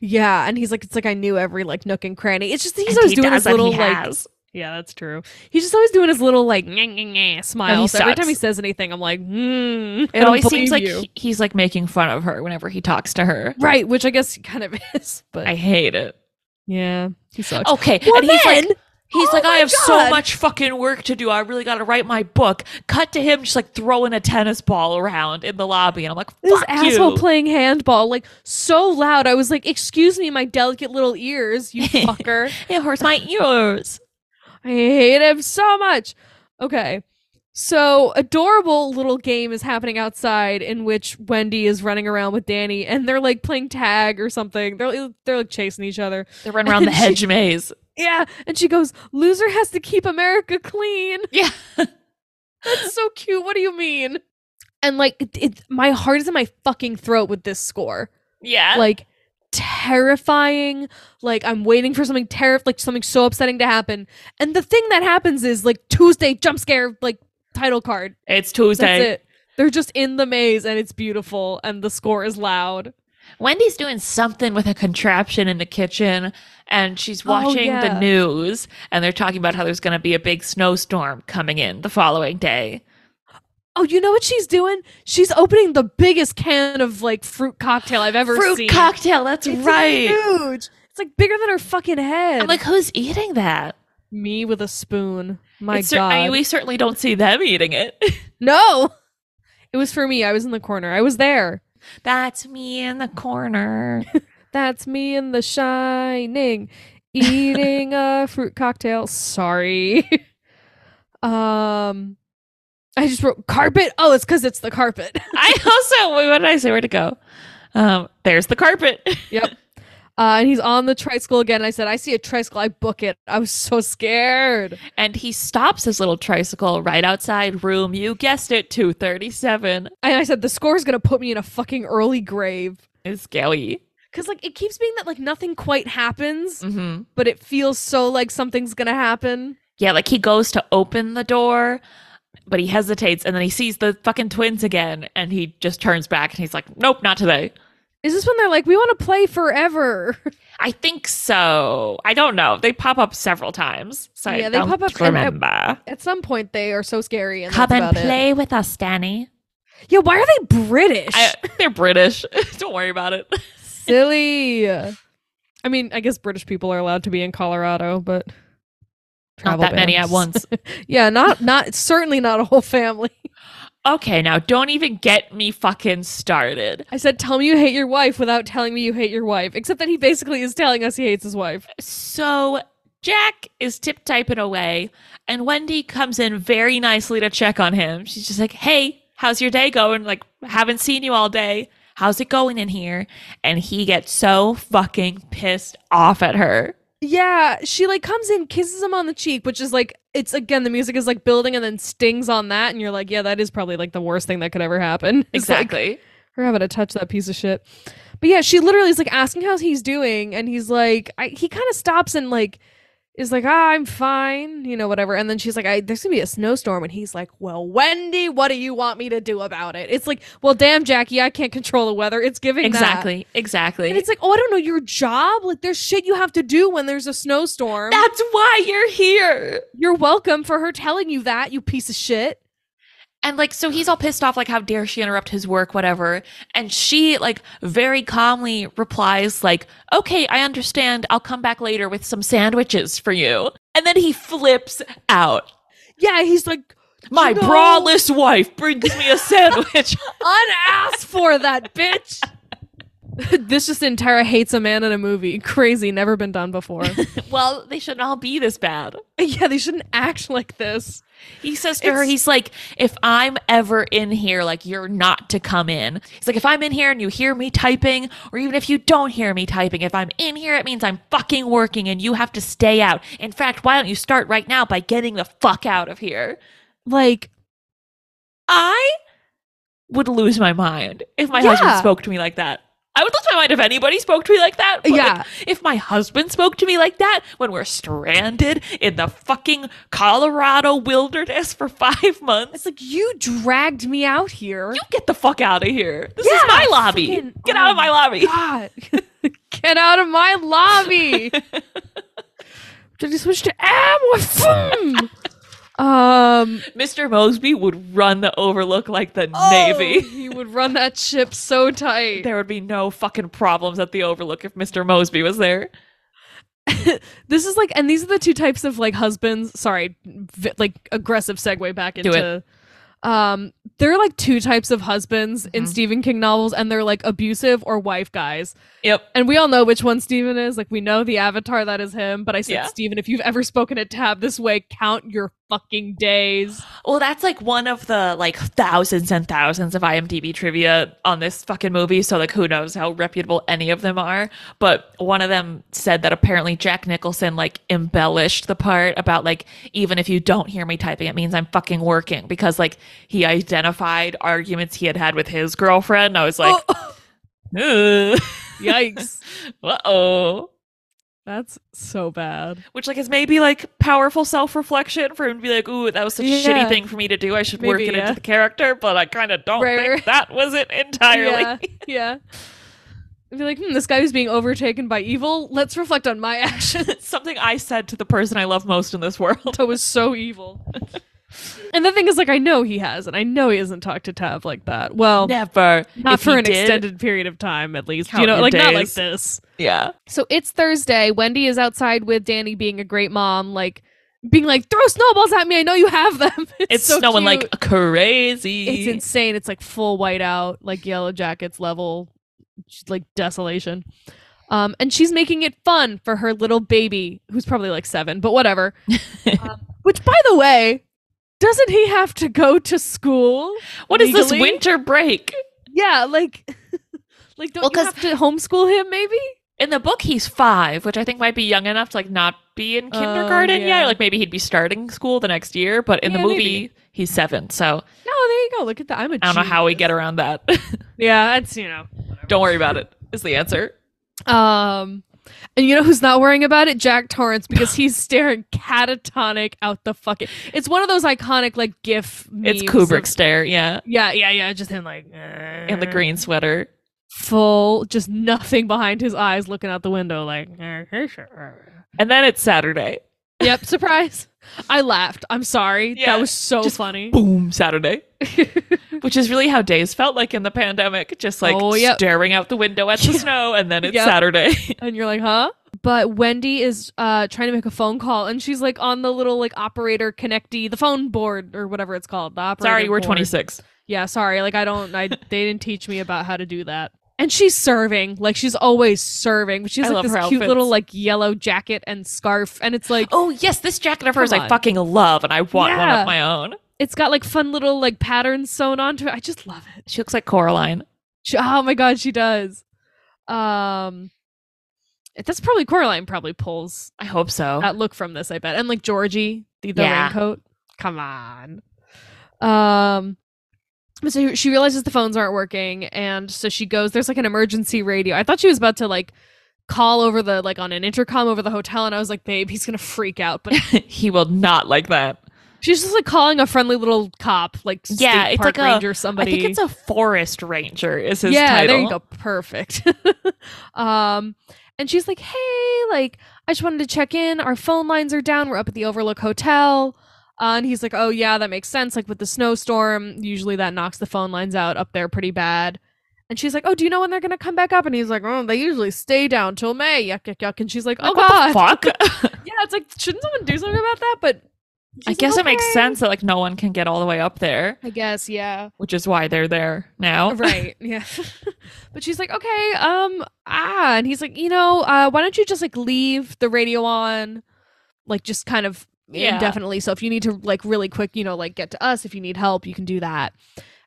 Yeah, and he's like, it's like I knew every like nook and cranny. It's just he's And always he doing his little like has. Yeah, that's true. He's just always doing his little like nyeh, nyeh, nyeh smile. so every sucks. time he says anything, I'm like, mm, It always seems like you. he- he's like making fun of her whenever he talks to her. right, which I guess he kind of is. But I hate it. yeah, he sucks. Okay, well, and he's like, he's oh like, I have so much fucking work to do. I really got to write my book. Cut to him just like throwing a tennis ball around in the lobby, and I'm like, this fuck asshole playing handball like so loud. I was like, excuse me, my delicate little ears, you fucker. it hurts my ears. I hate him so much. Okay. So, adorable little game is happening outside in which Wendy is running around with Danny and they're like playing tag or something. They're they're like chasing each other. They run around the And she- hedge maze. Yeah, and she goes, "Loser has to keep America clean." Yeah. That's so cute. What do you mean? And like it my heart is in my fucking throat with this score. Yeah. Like terrifying. Like I'm waiting for something terrif like something so upsetting to happen. And the thing that happens is like Tuesday jump scare like title card. it's Tuesday. That's Tuesday. it. They're just in the maze and it's beautiful and the score is loud. Wendy's doing something with a contraption in the kitchen and she's Oh, watching the news and they're talking about how there's going to be a big snowstorm coming in the following day. Oh, you know what she's doing? She's opening the biggest can of like fruit cocktail I've ever Fruit seen. Fruit cocktail, that's It's right. huge. It's like bigger than her fucking head. I'm like, who's eating that? me with a spoon. My It's cer- God. I we certainly don't see them eating it. no, it was for me. I was in the corner. I was there. That's me in the corner. That's me in the shining, eating a fruit cocktail. Sorry. um, I just wrote carpet. Oh, it's because it's the carpet. I also, what did I say? Where to go? Um, there's the carpet. yep. Uh, and he's on the tricycle again. I said, I see a tricycle. I book it. I was so scared. and he stops his little tricycle right outside room. You guessed it, 237 And I said, the score's going to put me in a fucking early grave. It's scary. Because, like, it keeps being that, like, nothing quite happens, hmm but it feels so like something's going to happen. Yeah, like he goes to open the door, but he hesitates and then he sees the fucking twins again and he just turns back and he's like, nope, not today. Is this when they're like, we want to play forever? I think so. I don't know. They pop up several times. So Yeah, I they don't pop up remember. At some point, they are so scary. And Come and about it. play with us, Danny. Yeah, why are they British? I, they're British. don't worry about it. Silly. I mean, I guess British people are allowed to be in Colorado, but Not that many at once. yeah, not not certainly not a whole family. Okay, now don't even get me fucking started. I said, "Tell me you hate your wife" without telling me you hate your wife. Except that he basically is telling us he hates his wife. So Jack is tip typing away, and Wendy comes in very nicely to check on him. She's just like, Hey, how's your day going? Like, haven't seen you all day. How's it going in here? And he gets so fucking pissed off at her. Yeah, she like comes in, kisses him on the cheek, which is like it's again the music is like building and then stings on that, and you're like, yeah, that is probably like the worst thing that could ever happen. It's, like, Exactly. her having to touch that piece of shit. But yeah, she literally is like asking how he's doing, and he's like, I, he kind of stops and like is like, ah, I'm fine, you know, whatever. And then she's like, I, there's gonna be a snowstorm, and he's like, well, Wendy, what do you want me to do about it? It's like, well, damn, Jackie, I can't control the weather. It's giving that. exactly. Exactly. And it's like, oh, I don't know your job. Like, there's shit you have to do when there's a snowstorm. That's why you're here. You're welcome for her telling you that, you piece of shit. And like, so he's all pissed off, like, how dare she interrupt his work, whatever. And she, like, very calmly replies, like, okay, I understand. I'll come back later with some sandwiches for you. And then he flips out. Yeah, he's like, My know- braless wife brings me a sandwich. unasked for that bitch. this just entire hates a man in a movie. Crazy, never been done before. well, they shouldn't all be this bad. yeah, they shouldn't act like this. He says to her, he's like, if I'm ever in here, like, you're not to come in. He's like, if I'm in here and you hear me typing, or even if you don't hear me typing, if I'm in here, it means I'm fucking working and you have to stay out. In fact, why don't you start right now by getting the fuck out of here? Like, I would lose my mind if my Yeah. husband spoke to me like that. I would lose my mind if anybody spoke to me like that. but, like, Yeah. if my husband spoke to me like that when we're stranded in the fucking Colorado wilderness for five months, it's like you dragged me out here. you get the fuck out of here. This Yeah, is my lobby. fucking- get out of oh my lobby. God, get out of my lobby. Did you switch to am or fum? Um, Mr. Mosby would run the Overlook like the oh, Navy. He would run that ship so tight. There would be no fucking problems at the Overlook if Mr. Mosby was there. this is like and these are the two types of like husbands sorry vi- like aggressive segue back into um there are like two types of husbands in Mhm. stephen king novels and they're like abusive or wife guys Yep. and we all know which one stephen is like we know the avatar that is him but i said Yeah. stephen if you've ever spoken at tab this way count your fucking days Well, that's like one of the like thousands and thousands of IMDb trivia on this fucking movie. So like, who knows how reputable any of them are? But one of them said that apparently Jack Nicholson like embellished the part about like even if you don't hear me typing, it means I'm fucking working because like he identified arguments he had had with his girlfriend. I was like, Oh, uh yikes oh. That's so bad Which like is maybe like powerful self reflection for him to be like, ooh, that was such a Yeah. shitty thing for me to do. I should work it yeah. into the character, but I kind of don't Right, think right. that was it entirely. yeah yeah I'd be like, hmm, this guy who's being overtaken by evil. Let's reflect on my actions. Something I said to the person I love most in this world. that was so evil. and the thing is, like, I know he has, and I know he hasn't talked to Tab like that. Well, Never. not If for an did, extended period of time, at least. You know, your like not like this. Yeah. So it's Thursday. Wendy is outside with Danny, being a great mom, like being like, "Throw snowballs at me! I know you have them." It's so snowing cute. like crazy. it's insane. It's like full white out, like Yellowjackets level, just, like desolation. Um, and she's making it fun for her little baby, who's probably like seven, but whatever. um, which, by the way, doesn't he have to go to school? what is this winter break? Yeah, like, like don't Well, you 'cause- have to homeschool him? Maybe. In the book, he's five, which I think might be young enough to like not be in Oh, kindergarten yeah. yet. Like maybe he'd be starting school the next year, but in Yeah, the movie, maybe. he's seven. So No, there you go. Look at that. I'm a. I don't know how we get around that. Yeah, that's you know. don't worry about it. Is the answer. Um, and you know who's not worrying about it? Jack Torrance, because he's staring catatonic out the fucking. It's one of those iconic like GIF. It's Kubrick of- stare, yeah. yeah, yeah, yeah. Just him like In the green sweater. full, just nothing behind his eyes, looking out the window like. "Okay, sure." And then it's Saturday. Yep, surprise. I laughed. I'm sorry. Yeah, that was so just funny. Boom, Saturday. Which is really how days felt like in the pandemic. Just like Oh, yep. staring out the window at the Yeah. snow, and then it's Yep. Saturday. and you're like, huh? But Wendy is uh trying to make a phone call and she's like on the little like operator connecty, the phone board or whatever it's called. The operator Sorry, we're board. 26. Yeah, sorry. Like I don't I they didn't teach me about how to do that. And she's serving, like she's always serving. But she's like this her cute outfits. little like yellow jacket and scarf, and it's like Oh, yes, this jacket of hers Come I fucking love, and I want one of my own. it's got like fun little like patterns sewn onto it. I just love it. She looks like Coraline. She, oh my god, she does. Um, That's probably Coraline probably pulls I hope so. that look from this, I bet. And like Georgie, the, the Yeah. raincoat. Come on. Um so she realizes the phones aren't working and so she goes there's like an emergency radio. I thought she was about to like call over the like on an intercom over the hotel and I was like, babe, he's gonna freak out. But he will not like that. she's just like calling a friendly little cop, like Yeah, state it's park like a- ranger somebody. I think it's a forest ranger. Is his yeah, title? there you go. Perfect. um, and she's like, "Hey, like, I just wanted to check in. Our phone lines are down. We're up at the Overlook Hotel." Uh, and he's like, "Oh yeah, that makes sense. Like with the snowstorm, usually that knocks the phone lines out up there pretty bad." And she's like, "Oh, do you know when they're gonna come back up?" And he's like, "Oh, they usually stay down till May." Yuck, yuck, yuck. And she's like, "Oh Like, God, what the fuck? yeah." It's like, shouldn't someone do something about that? But I she's guess like, it makes sense that like no one can get all the way up there, I guess, yeah. which is why they're there now. right yeah but she's like okay um ah and he's like you know uh why don't you just like leave the radio on like just kind of Yeah. indefinitely. So if you need to like really quick you know like get to us if you need help you can do that.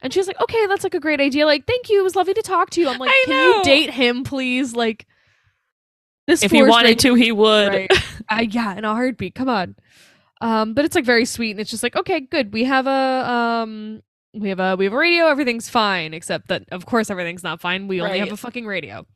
And she's like okay that's like a great idea. Like thank you. It was lovely to talk to you. I'm like I can know. you date him please? Like this If he wanted to, he would. right. Uh, yeah in a heartbeat. Come on. Um but it's like very sweet and it's just like okay good. We have a um we have a we have a radio. Everything's fine except that of course everything's not fine. We only have a fucking radio.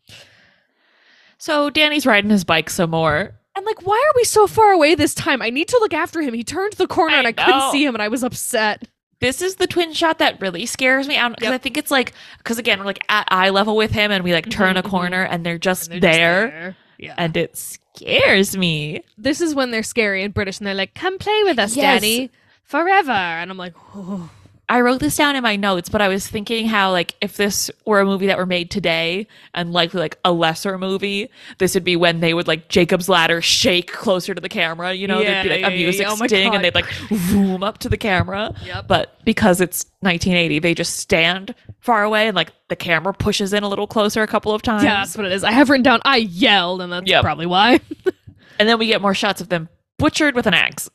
So Danny's riding his bike some more. And like why are we so far away this time i need to look after him he turned the corner I and i couldn't see him and i was upset This is the twin shot that really scares me out because Yep. I think it's like because again we're like at eye level with him and we like turn a Mhm, mhm. corner and they're just And they're just there, yeah and it scares me. this is when they're scary and british and they're like come play with us Yes. daddy forever and i'm like oh. I wrote this down in my notes, but I was thinking how like if this were a movie that were made today and likely like a lesser movie, this would be when they would like Jacob's ladder shake closer to the camera. You know, Yeah, there'd be like yeah, a music yeah. Oh sting and they'd like zoom up to the camera. Yep. But because it's 1980, they just stand far away and like the camera pushes in a little closer a couple of times. yeah that's what it is i have written down i yelled and that's Yep. probably why And then we get more shots of them butchered with an axe.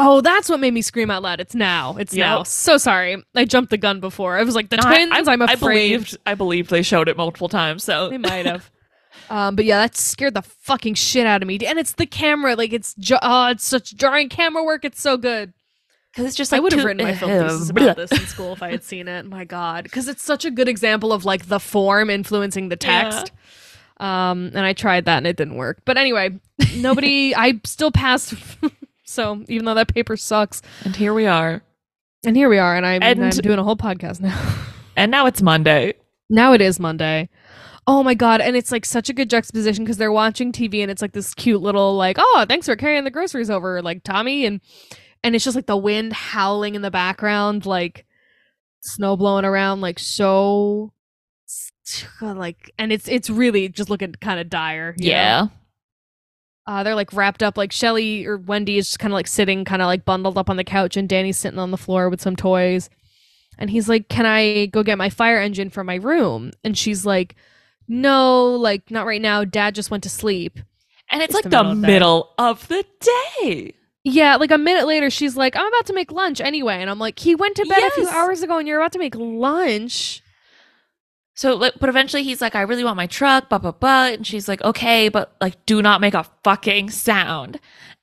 Oh, that's what made me scream out loud. It's now. It's Yep. now. So sorry. I jumped the gun before. I was like, the No, twins, I, I'm I believed I believed they showed it multiple times. So They might have. um, but yeah, that scared the fucking shit out of me. And it's the camera. Like, it's, ju- oh, it's such jarring camera work. It's so good. because it's just I would have written my film thesis about this in school if I had seen it. My God. Because it's such a good example of like the form influencing the Yeah. text. Um, and I tried that and it didn't work. But anyway, nobody, I still passed. So even though that paper sucks. And here we are. And here we are. And I'm, And- I'm doing a whole podcast now. And now it's Monday. Now it is Monday. Oh my god, and it's like such a good juxtaposition because they're watching TV and it's like this cute little like, oh, thanks for carrying the groceries over, like Tommy, and and it's just like the wind howling in the background, like snow blowing around, like so like and it's it's really just looking kind of dire. Yeah. know? Uh, they're like wrapped up like Shelley or Wendy is just kind of like sitting kind of like bundled up on the couch and Danny's sitting on the floor with some toys. And he's like, "Can I go get my fire engine from my room?" And she's like, "No, like not right now. Dad just went to sleep." And it's It's like the the middle middle, of the day. of the day. Yeah, like a minute later she's like, "I'm about to make lunch anyway." And I'm like, "He went to bed a few hours ago and you're about to make lunch." So, but eventually he's like, I really want my truck, blah, blah, blah. And she's like, okay, but like, do not make a fucking sound.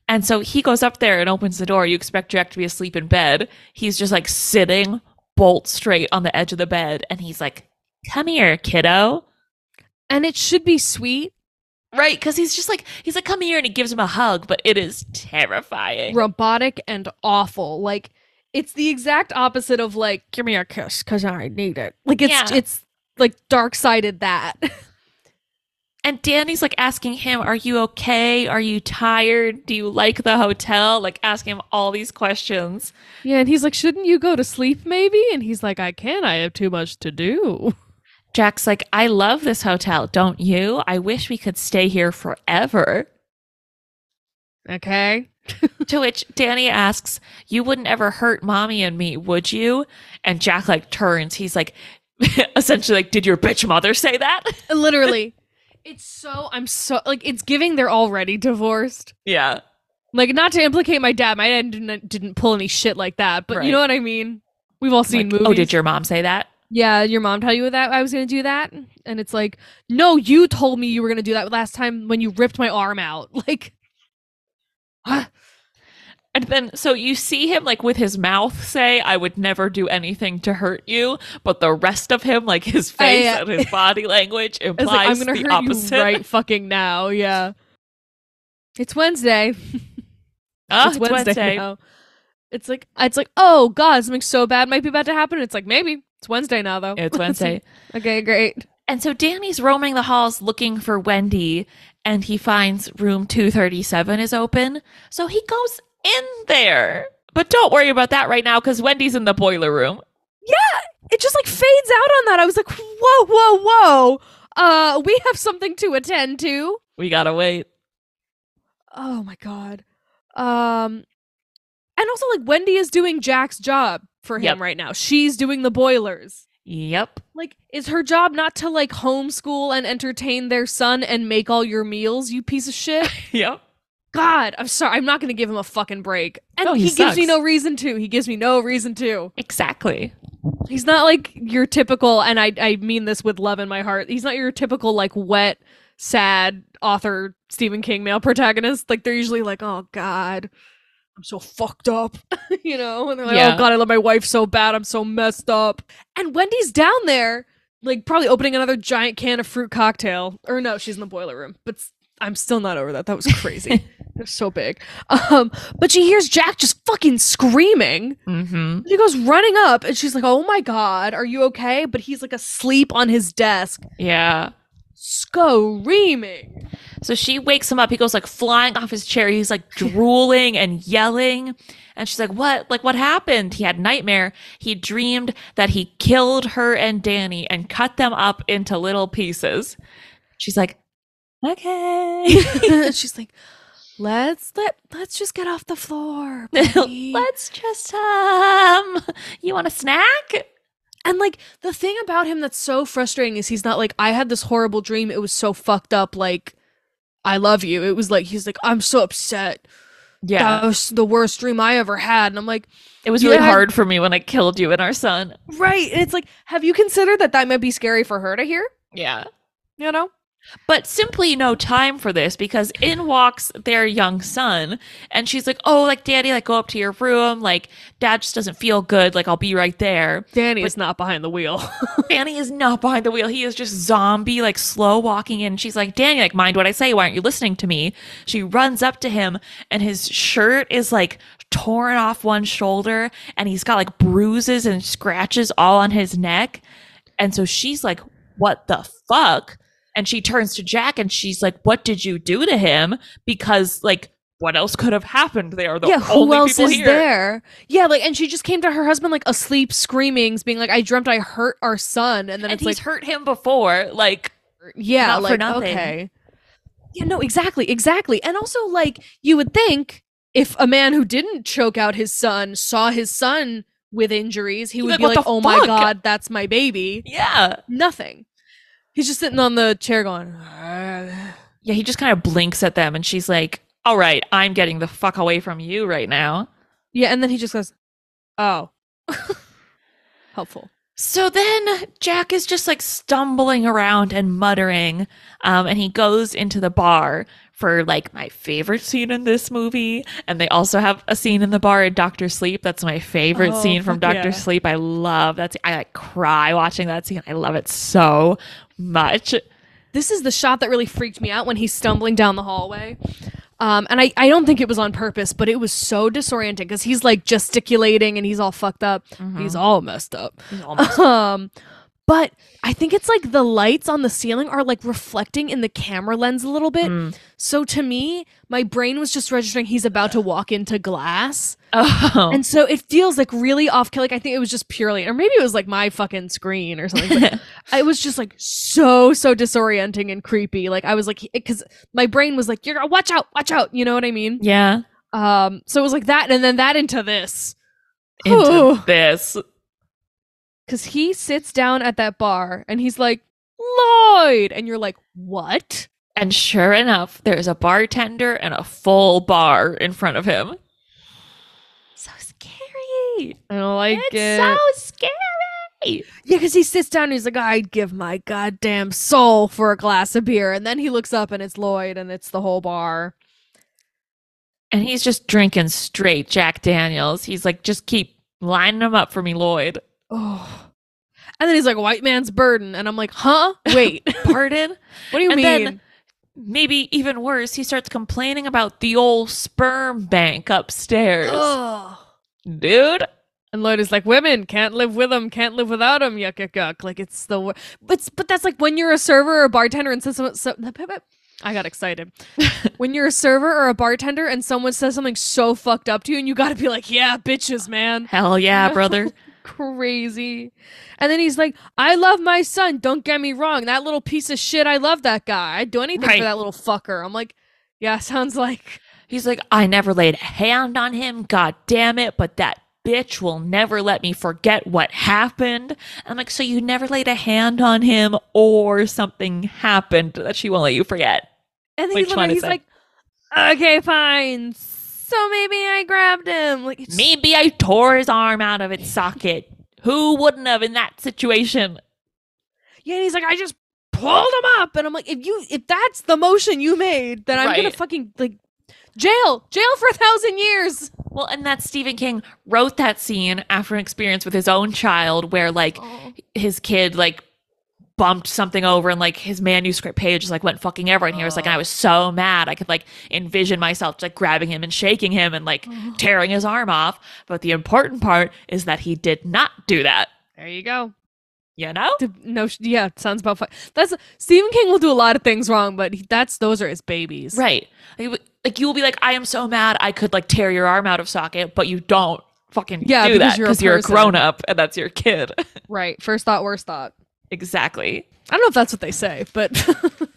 And so he goes up there and opens the door. You expect Jack to be asleep in bed. He's just like sitting bolt straight on the edge of the bed. And he's like, come here, kiddo. And it should be sweet, Right? Because he's just like, he's like, come here. And he gives him a hug, but it is terrifying. robotic and awful. Like it's the exact opposite of like, "Give me a kiss cuz I need it." Like it's Yeah. it's like dark-sided that. And Danny's like asking him, Are you okay? Are you tired? Do you like the hotel? Like asking him all these questions. Yeah, and he's like, "Shouldn't you go to sleep maybe?" And he's like, "I can't. I have too much to do." Jack's like, I love this hotel, don't you? I wish we could stay here forever. Okay. to which Danny asks, You wouldn't ever hurt mommy and me, would you? And Jack like turns. He's like, essentially like, Did your bitch mother say that? Literally. it's so I'm so like it's giving they're already divorced. Yeah. Like not to implicate my dad. My dad didn't, didn't pull any shit like that, but Right. you know what I mean? We've all seen Like, movies. oh, did your mom say that? Yeah, your mom tell you that I was gonna do that, and it's like, no, you told me you were gonna do that last time when you ripped my arm out. Like, what? And then, so you see him like with his mouth say, I would never do anything to hurt you. But the rest of him, like his face I, uh, and his body language, implies like I'm gonna the hurt opposite. you right fucking now. Yeah, it's Wednesday. Ah, it's Wednesday, now. It's like it's like, oh god, something so bad might be about to happen. It's like maybe it's Wednesday now though. It's Wednesday. okay, great. And so Danny's roaming the halls looking for Wendy, and he finds room 237 is open. So he goes in there. But don't worry about that right now because Wendy's in the boiler room. Yeah, it just like fades out on that. I was like, whoa, whoa, whoa. Uh, we have something to attend to. We gotta wait. Oh my god. Um and also like Wendy is doing Jack's job for him Yep. right now. She's doing the boilers. Yep. Like is her job not to like homeschool and entertain their son and make all your meals, you piece of shit? Yep. God, I'm sorry. I'm not going to give him a fucking break. And No, he he, gives me no reason to. He gives me no reason to. Exactly. He's not like your typical and I I mean this with love in my heart. He's not your typical like wet, sad author Stephen King male protagonist. Like they're usually like, "Oh god, I'm so fucked up." you know, and they're like, oh, Yeah. "Oh god, I love my wife so bad. I'm so messed up." And Wendy's down there like probably opening another giant can of fruit cocktail. Or no, she's in the boiler room. But I'm still not over that. That was crazy. They're so big. Um, but she hears Jack just fucking screaming. Mm-hmm. She goes running up and she's like, Oh my God, are you okay? But he's like asleep on his desk, Yeah. screaming. So she wakes him up. He goes like flying off his chair. He's like drooling and yelling. And she's like, What? Like, what happened? He had nightmare. He dreamed that he killed her and Danny and cut them up into little pieces. She's like, Okay. She's like, Let's let let's just get off the floor. Let's just um you want a snack? and like the thing about him that's so frustrating is he's not like, I had this horrible dream. It was so fucked up, like I love you. It was like he's like, I'm so upset. Yeah. That was the worst dream I ever had. And I'm like, It was really Yeah. hard for me when I killed you and our son. right. And it's like, have you considered that that might be scary for her to hear? Yeah. You know? But simply no time for this because in walks their young son and she's like, Oh, like daddy, like go up to your room. Like dad just doesn't feel good. Like I'll be right there. Danny is not behind the wheel. Danny is not behind the wheel. He is just zombie, like slow walking in. She's like, Danny, like mind what I say. Why aren't you listening to me? She runs up to him and his shirt is like torn off one shoulder and he's got like bruises and scratches all on his neck. And so she's like, what the fuck? And she turns to Jack and she's like, what did you do to him? Because like, what else could have happened? They are the yeah, who else is here. there? Yeah, like, and she just came to her husband like asleep, screaming, being like, "I dreamt I hurt our son," and then And it's he's like, hurt him before. Like, yeah, not for like nothing. okay, yeah, no, exactly, exactly, and also like you would think if a man who didn't choke out his son saw his son with injuries, he He'd like, be "What like, "Oh my god, that's my baby." yeah. Nothing. He's just sitting on the chair going. Yeah, he just kind of blinks at them and she's like, All right, I'm getting the fuck away from you right now. Yeah, and then he just goes, "Oh." Helpful. So then Jack is just like stumbling around and muttering. Um, and he goes into the bar for like my favorite scene in this movie. And they also have a scene in the bar in Doctor Sleep. That's my favorite Oh, scene from Doctor yeah. Sleep. I love that. scene. I like cry watching that scene. I love it so much. this is the shot that really freaked me out when he's stumbling down the hallway. Um, and I, I don't think it was on purpose, but it was so disorienting because he's like gesticulating and he's all fucked up. He's all messed up. He's almost- Um, but I think it's like the lights on the ceiling are like reflecting in the camera lens a little bit. Mm. So to me, my brain was just registering he's about to walk into glass. oh. And so it feels like really off kill. Like I think it was just purely, or maybe it was like my fucking screen or something. But it was just like so so disorienting and creepy. Like I was like, because my brain was like, "You're gonna watch out, watch out." You know what I mean? yeah. Um. So it was like that, and then that into this, Into Ooh. this. Because he sits down at that bar and he's like, "Lloyd," and you're like, "What?" And sure enough, there's a bartender and a full bar in front of him. So scary. I don't like It's it. so scary. Yeah, because he sits down and he's like, I'd give my goddamn soul for a glass of beer. And then he looks up and it's Lloyd and it's the whole bar. And he's just drinking straight Jack Daniels. He's like, just keep lining them up for me, Lloyd. Oh. And then he's like, white man's burden. And I'm like, huh? Wait, Pardon? what do you And mean? then- Maybe even worse, he starts complaining about the old sperm bank upstairs. Ugh. Dude, And Lloyd is like, women can't live with them, can't live without them. Yuck, yuck, yuck. Like it's the wor- but but that's like when you're a server or a bartender and says so, so I got excited. when you're a server or a bartender and someone says something so fucked up to you, and you got to be like, yeah, bitches, man, hell yeah, brother. Crazy. And then he's like, I love my son. Don't get me wrong. That little piece of shit. I love that guy. I'd do anything Right. for that little fucker. I'm like, yeah, sounds like He's like, I never laid a hand on him, god damn it, but that bitch will never let me forget what happened. I'm like, so you never laid a hand on him or something happened that she won't let you forget. And then What he's, like, he's like, okay, fine. So maybe I grabbed him. Like, it's, Maybe I tore his arm out of its socket. Who wouldn't have in that situation? yeah, and he's like, I just pulled him up, and I'm like, if you, if that's the motion you made, then I'm gonna fucking like jail, jail for a thousand years. Well, and that Stephen King wrote that scene after an experience with his own child where like oh. his kid like bumped something over and like his manuscript page just like went fucking everywhere and he was like I was so mad I could like envision myself like grabbing him and shaking him and like tearing his arm off but the important part is that he did not do that There you go. you know No, yeah, sounds about fine. That's Stephen King will do a lot of things wrong, but that's those are his babies. right like, like you will be like I am so mad I could like tear your arm out of socket but you don't fucking Yeah, do because that you're because you're a grown up and that's your kid Right. First thought, worst thought. Exactly I don't know if that's what they say, but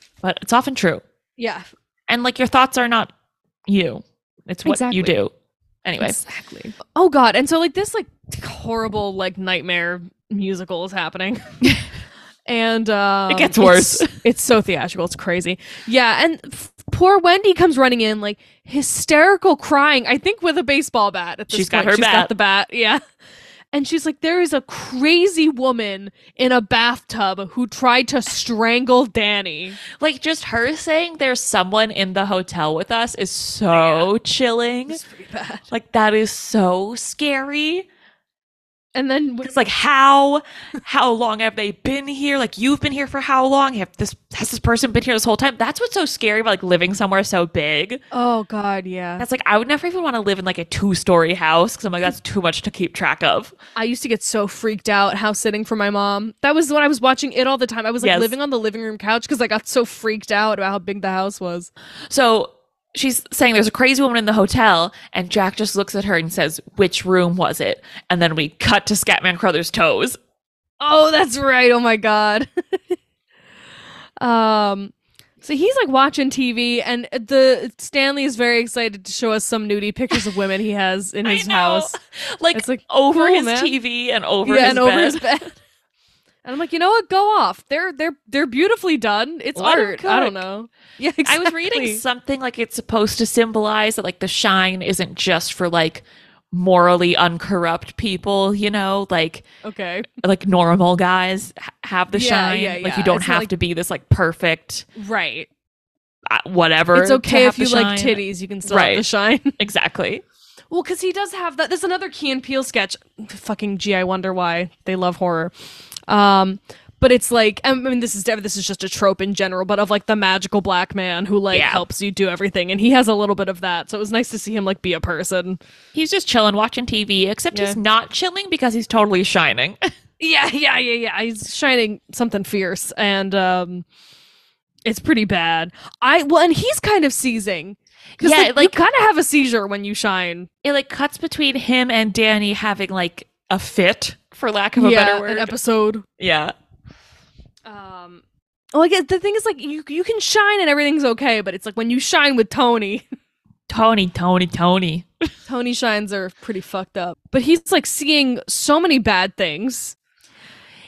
but it's often true yeah, and like your thoughts are not you it's what you do anyway exactly. Oh god, and so like this like horrible like nightmare musical is happening. And um, It gets worse. It's, it's so theatrical. It's crazy. Yeah, and f- poor Wendy comes running in like hysterical, crying. I think with a baseball bat. At this She's got her She's bat. got the bat. Yeah, and she's like, "There is a crazy woman in a bathtub who tried to strangle Danny." like just her saying there's someone in the hotel with us is so chilling It's pretty bad. like that is so scary And then it's like how how long have they been here like you've been here for how long have this has this person been here this whole time that's what's so scary about like living somewhere so big oh god, yeah. that's like i would never even want to live in like a two-story house because i'm like that's too much to keep track of I used to get so freaked out house sitting for my mom. That was when I was watching it all the time. I was like Yes. living on the living room couch because I got so freaked out about how big the house was. So she's saying there's a crazy woman in the hotel, and Jack just looks at her and says, Which room was it? And then we cut to Scatman Crothers' toes. Oh, that's right. Oh my god. um so he's like watching TV and the Stanley is very excited to show us some nudie pictures of women he has in his house. Like, It's like, over cool, his man. TV and over yeah, his and bed. over his bed. And I'm like, you know what? Go off. They're they're they're beautifully done. It's Let art. I don't know. Yeah, I was reading something like it's supposed to symbolize that like the shine isn't just for like morally uncorrupt people, you know, like Okay. like normal guys have the Yeah, shine. yeah, Like you don't It's have like- to be this like perfect Right. uh, whatever. It's okay if you like titties, you can still have the shine. Exactly. Well, because he does have that. There's another Key and Peele sketch. Fucking gee, I wonder why they love horror. Um, but it's like I mean, this is this is just a trope in general, but of like the magical black man who like Yeah. helps you do everything, and he has a little bit of that. So it was nice to see him like be a person. He's just chilling, watching TV, except Yeah. he's not chilling because he's totally shining. Yeah, yeah, yeah, yeah. He's shining something fierce, and um, it's pretty bad. I well, and he's kind of seizing. Yeah, like, like- you kind of have a seizure when you shine. it like cuts between him and Danny having like a fit, for lack of a yeah, better word. an episode. yeah. Um, like it- the thing is, like you you can shine and everything's okay, but it's like when you shine with Tony, Tony, Tony, Tony. Tony shines are pretty fucked up. But he's like seeing so many bad things.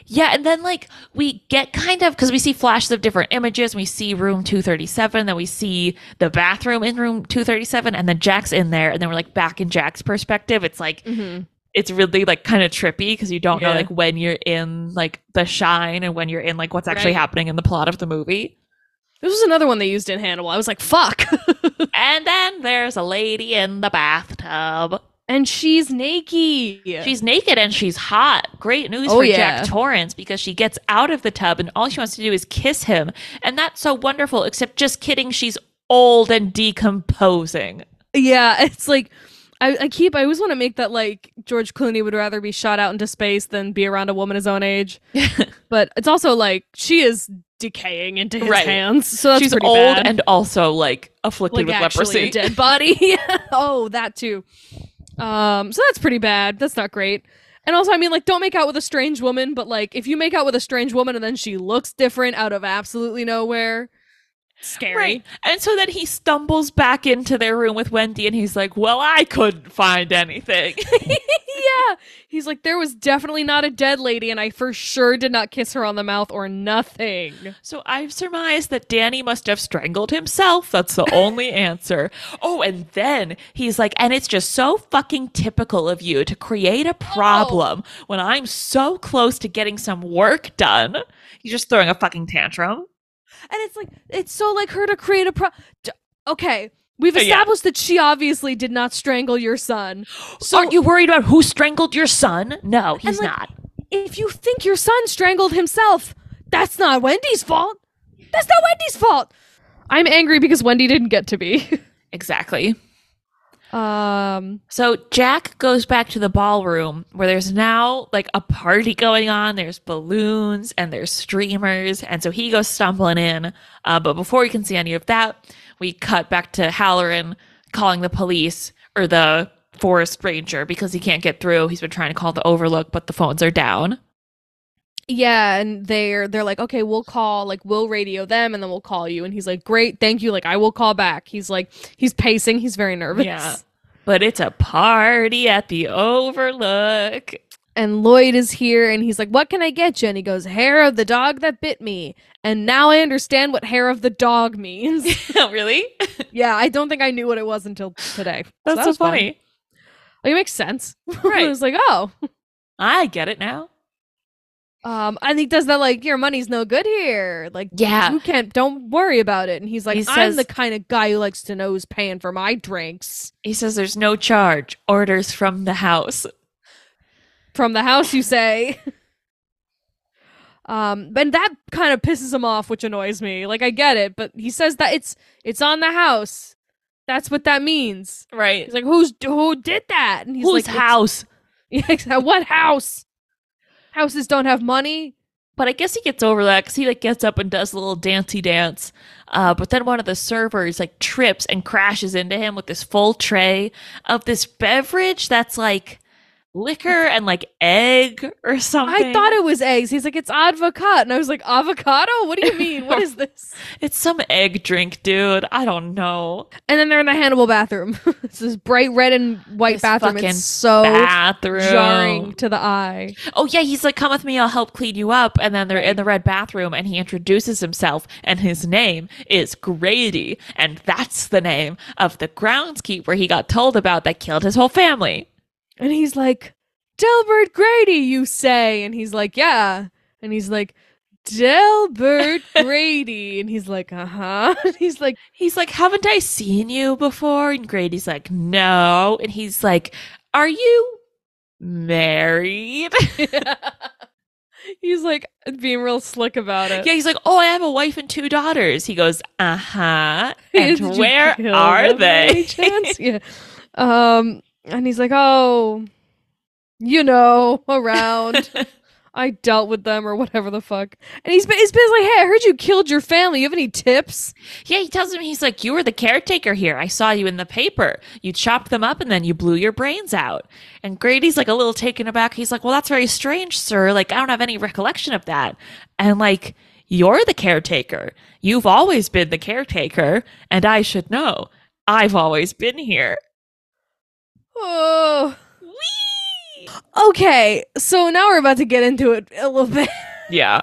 Yeah, and then like we get kind of because we see flashes of different images. We see room 237, then we see the bathroom in room 237, and then Jack's in there, and then we're like back in Jack's perspective. It's like it's really like kind of trippy because you don't know like when you're in like the shine and when you're in like what's actually Right. happening in the plot of the movie. This was another one they used in Hannibal. I was like, fuck. And then there's a lady in the bathtub. and she's naked. She's naked and she's hot. Great news Oh, for yeah. Jack Torrance because she gets out of the tub and all she wants to do is kiss him. And that's so wonderful, except just kidding, she's old and decomposing. Yeah, it's like I, I keep I always want to make that like George Clooney would rather be shot out into space than be around a woman his own age. but it's also like she is decaying into his Right. hands. So that's she's old bad. and also like afflicted like with leprosy. a dead body. oh, that too. Um, so that's pretty bad. That's not great. And also, I mean, like, don't make out with a strange woman, but like, if you make out with a strange woman and then she looks different out of absolutely nowhere, scary. Right. And so then he stumbles back into their room with Wendy and he's like, Well, I couldn't find anything. yeah. He's like, there was definitely not a dead lady, and I for sure did not kiss her on the mouth or nothing. so I've surmised that Danny must have strangled himself. That's the only answer. Oh, and then he's like, And it's just so fucking typical of you to create a oh. problem when I'm so close to getting some work done. He's just throwing a fucking tantrum. And it's like, it's so like her to create a pro. D- okay. We've Yeah. established that she obviously did not strangle your son. So Aren't you worried about who strangled your son? No, he's like, not. if you think your son strangled himself, that's not Wendy's fault. That's not Wendy's fault. I'm angry because Wendy didn't get to be. Exactly. Um, So Jack goes back to the ballroom where there's now like a party going on. There's balloons and there's streamers. And so he goes stumbling in. Uh, but before we can see any of that, we cut back to Hallorann calling the police or the forest ranger because he can't get through. He's been trying to call the overlook, but the phones are down. Yeah, and they're they're like, okay, we'll call, like, we'll radio them, and then we'll call you. And he's like, great, thank you. Like, I will call back. He's like, he's pacing. He's very nervous. Yeah. But it's a party at the overlook. And Lloyd is here, and he's like, "What can I get you?" And he goes, "Hair of the dog that bit me." And now I understand what hair of the dog means. Oh, really? yeah, I don't think I knew what it was until today. That's that so was fun. funny. Like, it makes sense. Right. I was like, oh. I get it now. Um, and he does that like your money's no good here. Like, Yeah. you can't. Don't worry about it. And he's like, He I'm the kind of guy who likes to know who's paying for my drinks He says there's no charge. Orders from the house. from the house. You say. Um, and that kind of pisses him off, which annoys me. Like, I get it, but he says that it's it's on the house. That's what that means. Right. He's like, who's who did that? And he's Whose like, "It's- house? Yeah, what house? Houses don't have money. But I guess he gets over that because he like gets up and does a little dancey dance. Uh, but then one of the servers like trips and crashes into him with this full tray of this beverage that's like liquor and like egg or something. I thought it was eggs. He's like, it's avocado. And I was like, avocado? What do you mean? What is this? it's some egg drink, dude. I don't know. And then they're in the Hannibal bathroom. it's this bright red and white This bathroom. fucking It's so Bathroom. jarring to the eye. Oh yeah, he's like, "Come with me, I'll help clean you up." And then they're in the red bathroom, and he introduces himself, and his name is Grady, and that's the name of the groundskeeper he got told about that killed his whole family. And he's like, Delbert Grady, you say? And he's like, yeah. And he's like, Delbert Grady. And he's like, uh huh. He's like, He's like, "Haven't I seen you before?" And Grady's like, "No." And he's like, "Are you married?" he's like being real slick about it. yeah, he's like, "Oh, I have a wife and two daughters." He goes, "Uh huh." And where are them they? yeah. Um, and he's like, oh, you know, around. I dealt with them or whatever the fuck. And he's, he's basically, hey, I heard you killed your family. You have any tips? Yeah, he tells him he's like, You were the caretaker here. I saw you in the paper. You chopped them up and then you blew your brains out. And Grady's like a little taken aback. He's like, Well, that's very strange, sir. Like, I don't have any recollection of that. And like, you're the caretaker. You've always been the caretaker, and I should know. I've always been here. Oh. Whee! Okay, so now we're about to get into it a little bit. Yeah.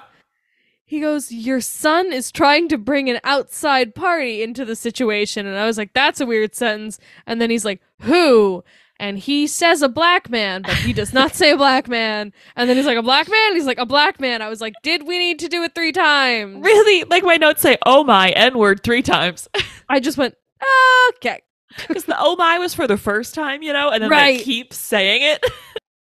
He goes, Your son is trying to bring an outside party into the situation. And I was like, That's a weird sentence. And then he's like, Who? and he says a black man, but he does not say a black man. And then he's like, a black man? He's like, a black man. I was like, did we need to do it three times? Really? Like my notes say, oh my, N word three times. I just went, okay. Because the oh my was for the first time, you know, and then Right. they keep saying it.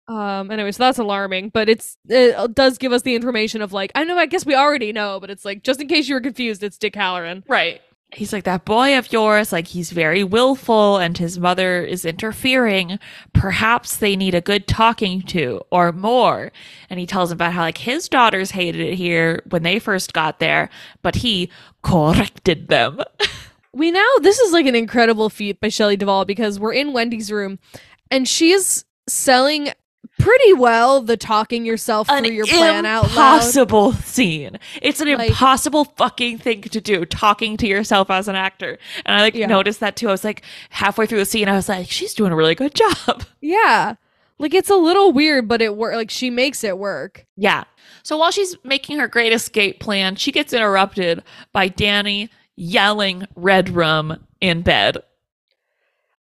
Um, anyway, so that's alarming, but it's it does give us the information of like, I know, I guess we already know, but it's like, just in case you were confused, it's Dick Hallorann. Right. He's like, that boy of yours, like, he's very willful and his mother is interfering. Perhaps they need a good talking to or more. And he tells him about how, like, his daughters hated it here when they first got there, but he corrected them. we now this is like an incredible feat by Shelley Duvall because we're in Wendy's room and she's selling pretty well the talking yourself An through your plan out loud. impossible scene. It's an Like- impossible fucking thing to do, talking to yourself as an actor. And I like Yeah. noticed that too. I was like halfway through the scene, I was like, she's doing a really good job. Yeah. Like it's a little weird, but it work like she makes it work. Yeah. So while she's making her great escape plan, she gets interrupted by Danny yelling red rum in bed.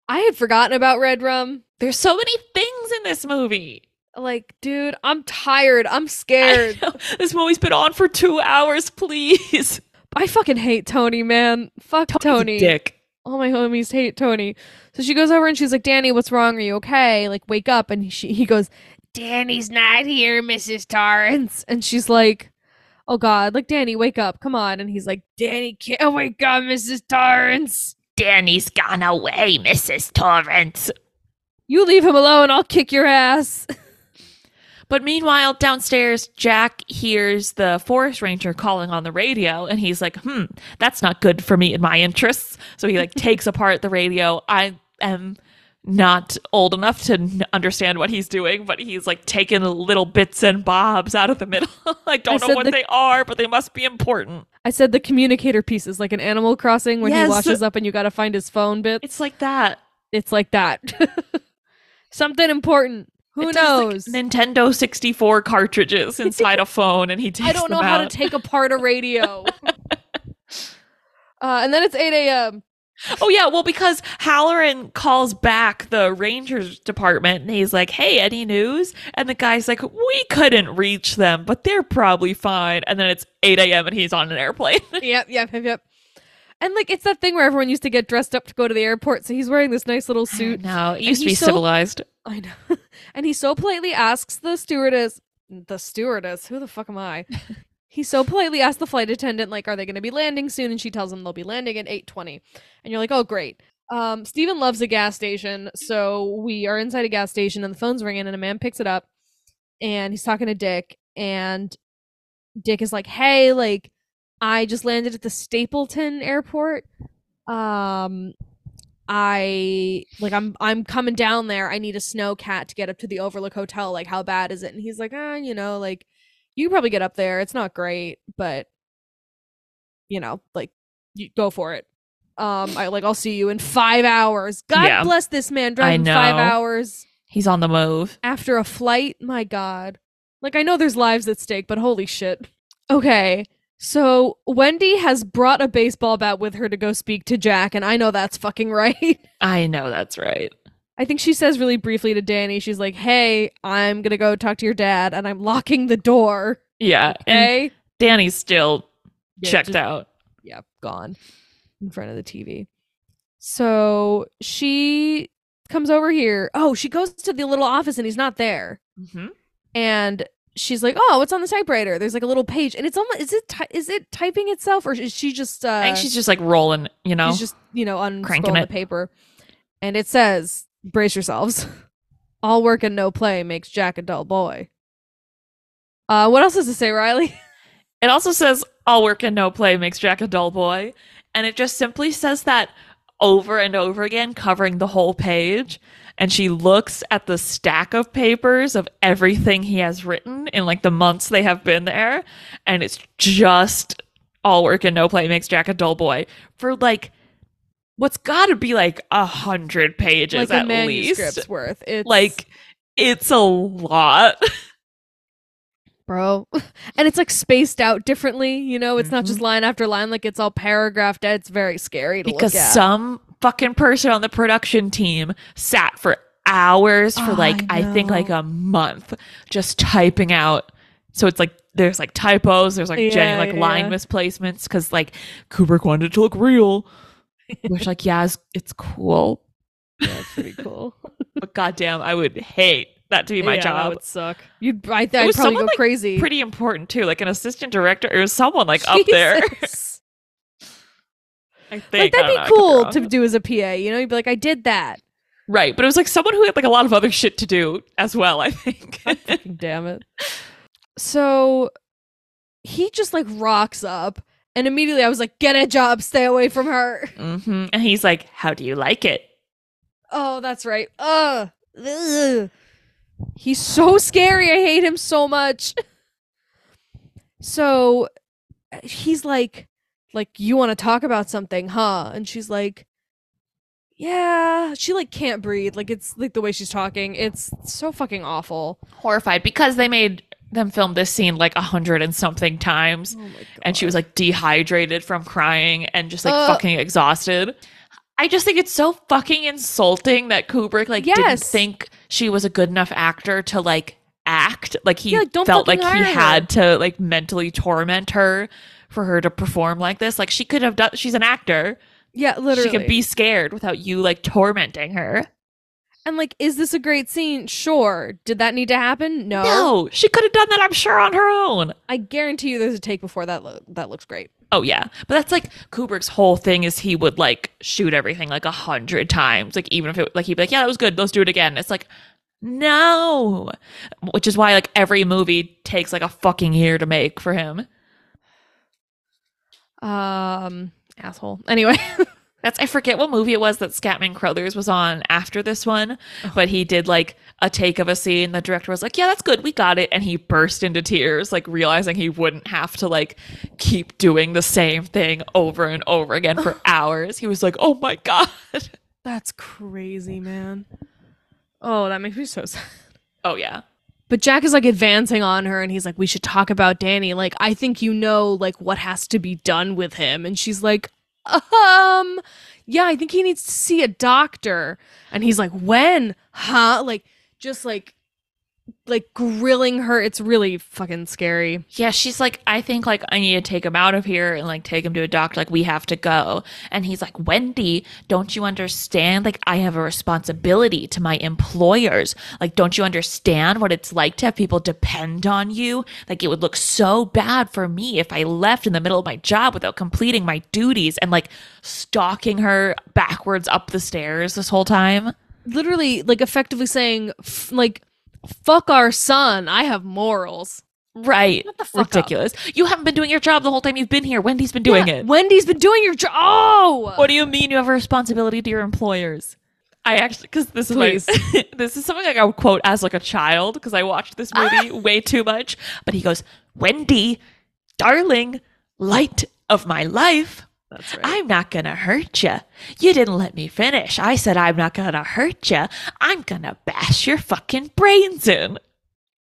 I had forgotten about Red Rum. There's so many things in this movie. Like, dude, I'm tired. I'm scared. This movie's been on for two hours, please. I fucking hate Tony, man. Fuck Tony's Tony. Dick. All my homies hate Tony. So she goes over and she's like, Danny, what's wrong? Are you okay? Like, wake up. And she, he goes, Danny's not here, Mrs. Torrance. And she's like, oh God, like, Danny, wake up. Come on. And he's like, Danny can't wake up, Mrs. Torrance. Danny's gone away, Mrs. Torrance. You leave him alone. I'll kick your ass. But meanwhile, downstairs, Jack hears the forest ranger calling on the radio, and he's like, "Hmm, that's not good for me and my interests." So he like takes apart the radio. I am not old enough to understand what he's doing, but he's like taking little bits and bobs out of the middle. I don't I know what the- they are, but they must be important. I said the communicator piece is like an Animal Crossing when Yes. he washes up and you got to find his phone bit. It's like that. It's like that. Something important. Who It knows? like, Nintendo 64 cartridges inside a phone, and he takes I don't know how to take apart a radio. uh, and then it's 8 a.m. Oh yeah, well because Hallorann calls back the Rangers department and he's like, "Hey, any news?" And the guy's like, "We couldn't reach them, but they're probably fine." And then it's 8 a.m. and he's on an airplane. yep, yep, yep, yep. And like it's that thing where everyone used to get dressed up to go to the airport. So he's wearing this nice little suit. No, it used to be so- civilized. I know. and he so politely asks the stewardess, the stewardess, who the fuck am I? he so politely asks the flight attendant, like, are they going to be landing soon? And she tells him they'll be landing at 8.20. And you're like, oh, great. Um, Steven loves a gas station. So we are inside a gas station and the phone's ringing and a man picks it up and he's talking to Dick. And Dick is like, hey, like, I just landed at the Stapleton airport. Um, I like I'm I'm coming down there. I need a snow cat to get up to the Overlook Hotel. Like, how bad is it? And he's like, ah, you know, like you probably get up there. It's not great, but you know, like you go for it. Um, I like I'll see you in five hours. God Yeah. bless this man driving five know. hours He's on the move. after a flight. My God. Like I know there's lives at stake, but holy shit. Okay. So Wendy has brought a baseball bat with her to go speak to Jack, and I know that's fucking right. I know that's right. I think she says really briefly to Danny, she's like, Hey, I'm gonna go talk to your dad and I'm locking the door. Yeah, and Okay. Danny's still Yeah, checked just- out. Yeah, gone in front of the TV. So she comes over here. Oh, she goes to the little office and he's not there. Mm-hmm. And she's like, "Oh, what's on the typewriter?" There's like a little page, and it's almost is it ty- is it typing itself or is she just? Uh, I think she's just like rolling, you know. she's just you know Cranking unscrolling it. the paper, and it says, "Brace yourselves, all work and no play makes Jack a dull boy." Uh, what else does it say, Riley? It also says all work and no play makes Jack a dull boy. And it just simply says that over and over again, covering the whole page. And she looks at the stack of papers of everything he has written in like the months they have been there. And it's just all work and no play makes Jack a dull boy for like what's gotta be like a hundred pages like a at manuscript's least. worth. It's Like it's a lot. bro, and it's like spaced out differently. You know, it's not Mhm. just line after line. Like it's all paragraphed. It's very scary to because look at. some fucking person on the production team sat for hours for Oh, like I I, think like a month just typing out. So it's like there's like typos, there's like Yeah, genuine like yeah, line yeah. misplacements because like Kubrick wanted it to look real, which like yeah, it's, it's cool, Yeah, it's pretty cool. but goddamn, I would hate that to be my Yeah, That would suck. You'd. I, I'd probably someone, go like, crazy. Pretty important too, like an assistant director or someone like up there. I think like that'd I be could cool to do as a PA. You know, you'd be like, I did that. right, but it was like someone who had like a lot of other shit to do as well. I think. Damn it. So he just like rocks up, and immediately I was like, get a job, stay away from her. hmm And he's like, "How do you like it?" Oh, that's right. Ugh. Ugh. He's so scary. I hate him so much. So he's like, like, you want to talk about something, huh? And she's like, yeah. She like can't breathe. Like it's like the way she's talking. It's so fucking awful. Horrified because they made them film this scene like a hundred and something times, Oh and she was like dehydrated from crying and just like Uh. fucking exhausted. I just think it's so fucking insulting that Kubrick like didn't think she was a good enough actor to like act. Like he Yeah, like, felt like he had to like mentally torment her for her to perform like this. Like she could have done. She's an actor. yeah, literally. She can be scared without you like tormenting her. And like, is this a great scene? Sure. Did that need to happen? No. No, she could have done that. I'm sure on her own. I guarantee you, there's a take before that. Lo- that looks great. Oh yeah, but that's like Kubrick's whole thing is he would like shoot everything like a hundred times, like even if it like he'd be like, yeah, that was good, let's do it again. It's like, no, which is why like every movie takes like a fucking year to make for him. Um, asshole. Anyway, That's I forget what movie it was that Scatman Crothers was on after this one, but he did like a take of a scene. The director was like, "Yeah, that's good, we got it," and he burst into tears, like realizing he wouldn't have to like keep doing the same thing over and over again for hours. He was like, "Oh my god." that's crazy, oh. man. Oh, that makes me so sad. Oh yeah. But Jack is like advancing on her and he's like, We should talk about Danny. Like, I think you know like what has to be done with him. And she's like, Um, yeah, I think he needs to see a doctor. And he's like, When? Huh? Like, just like like grilling her. It's really fucking scary. Yeah, she's like, I think like I need to take him out of here and like take him to a doctor. Like we have to go. And he's like, Wendy, don't you understand? Like I have a responsibility to my employers. Like, don't you understand what it's like to have people depend on you? Like it would look so bad for me if I left in the middle of my job without completing my duties and like stalking her backwards up the stairs this whole time. Literally, like effectively saying, f- like, fuck our son. I have morals. Right. Fuck up. Ridiculous. You haven't been doing your job the whole time you've been here. Wendy's been doing Yeah, it. Wendy's been doing your job. Oh, What do you mean you have a responsibility to your employers? I actually, because this is Please. my, this is something like I would quote as like a child because I watched this movie Ah! way too much. But he goes, "Wendy, darling, light of my life, That's right. I'm not gonna hurt you. You didn't let me finish. I said I'm not gonna hurt you. I'm gonna bash your fucking brains in."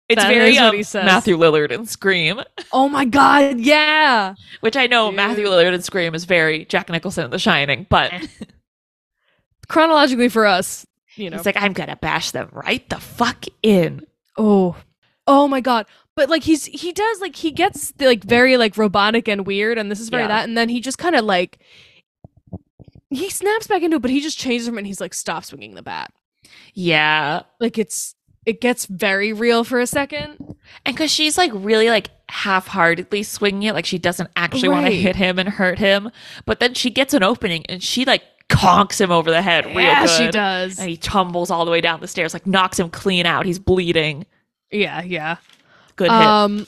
It's That very um. Matthew Lillard and Scream, oh my god, yeah. which I know Dude. Matthew Lillard and Scream is very Jack Nicholson in The Shining, but. Chronologically for us, you know. He's like, I'm gonna bash them right the fuck in. oh. Oh my god. But like he's he does like he gets like very like robotic and weird and this is very Yeah. that and then he just kind of like he snaps back into it but he just changes him and he's like stop swinging the bat. Yeah. Like it's it gets very real for a second. And because she's like really like half heartedly swinging it, like she doesn't actually want to hit him and hurt him. But then she gets an opening and she like conks him over the head real yeah, good. she does. And he tumbles all the way down the stairs, like knocks him clean out. He's bleeding. Yeah, yeah. Good hit. Um,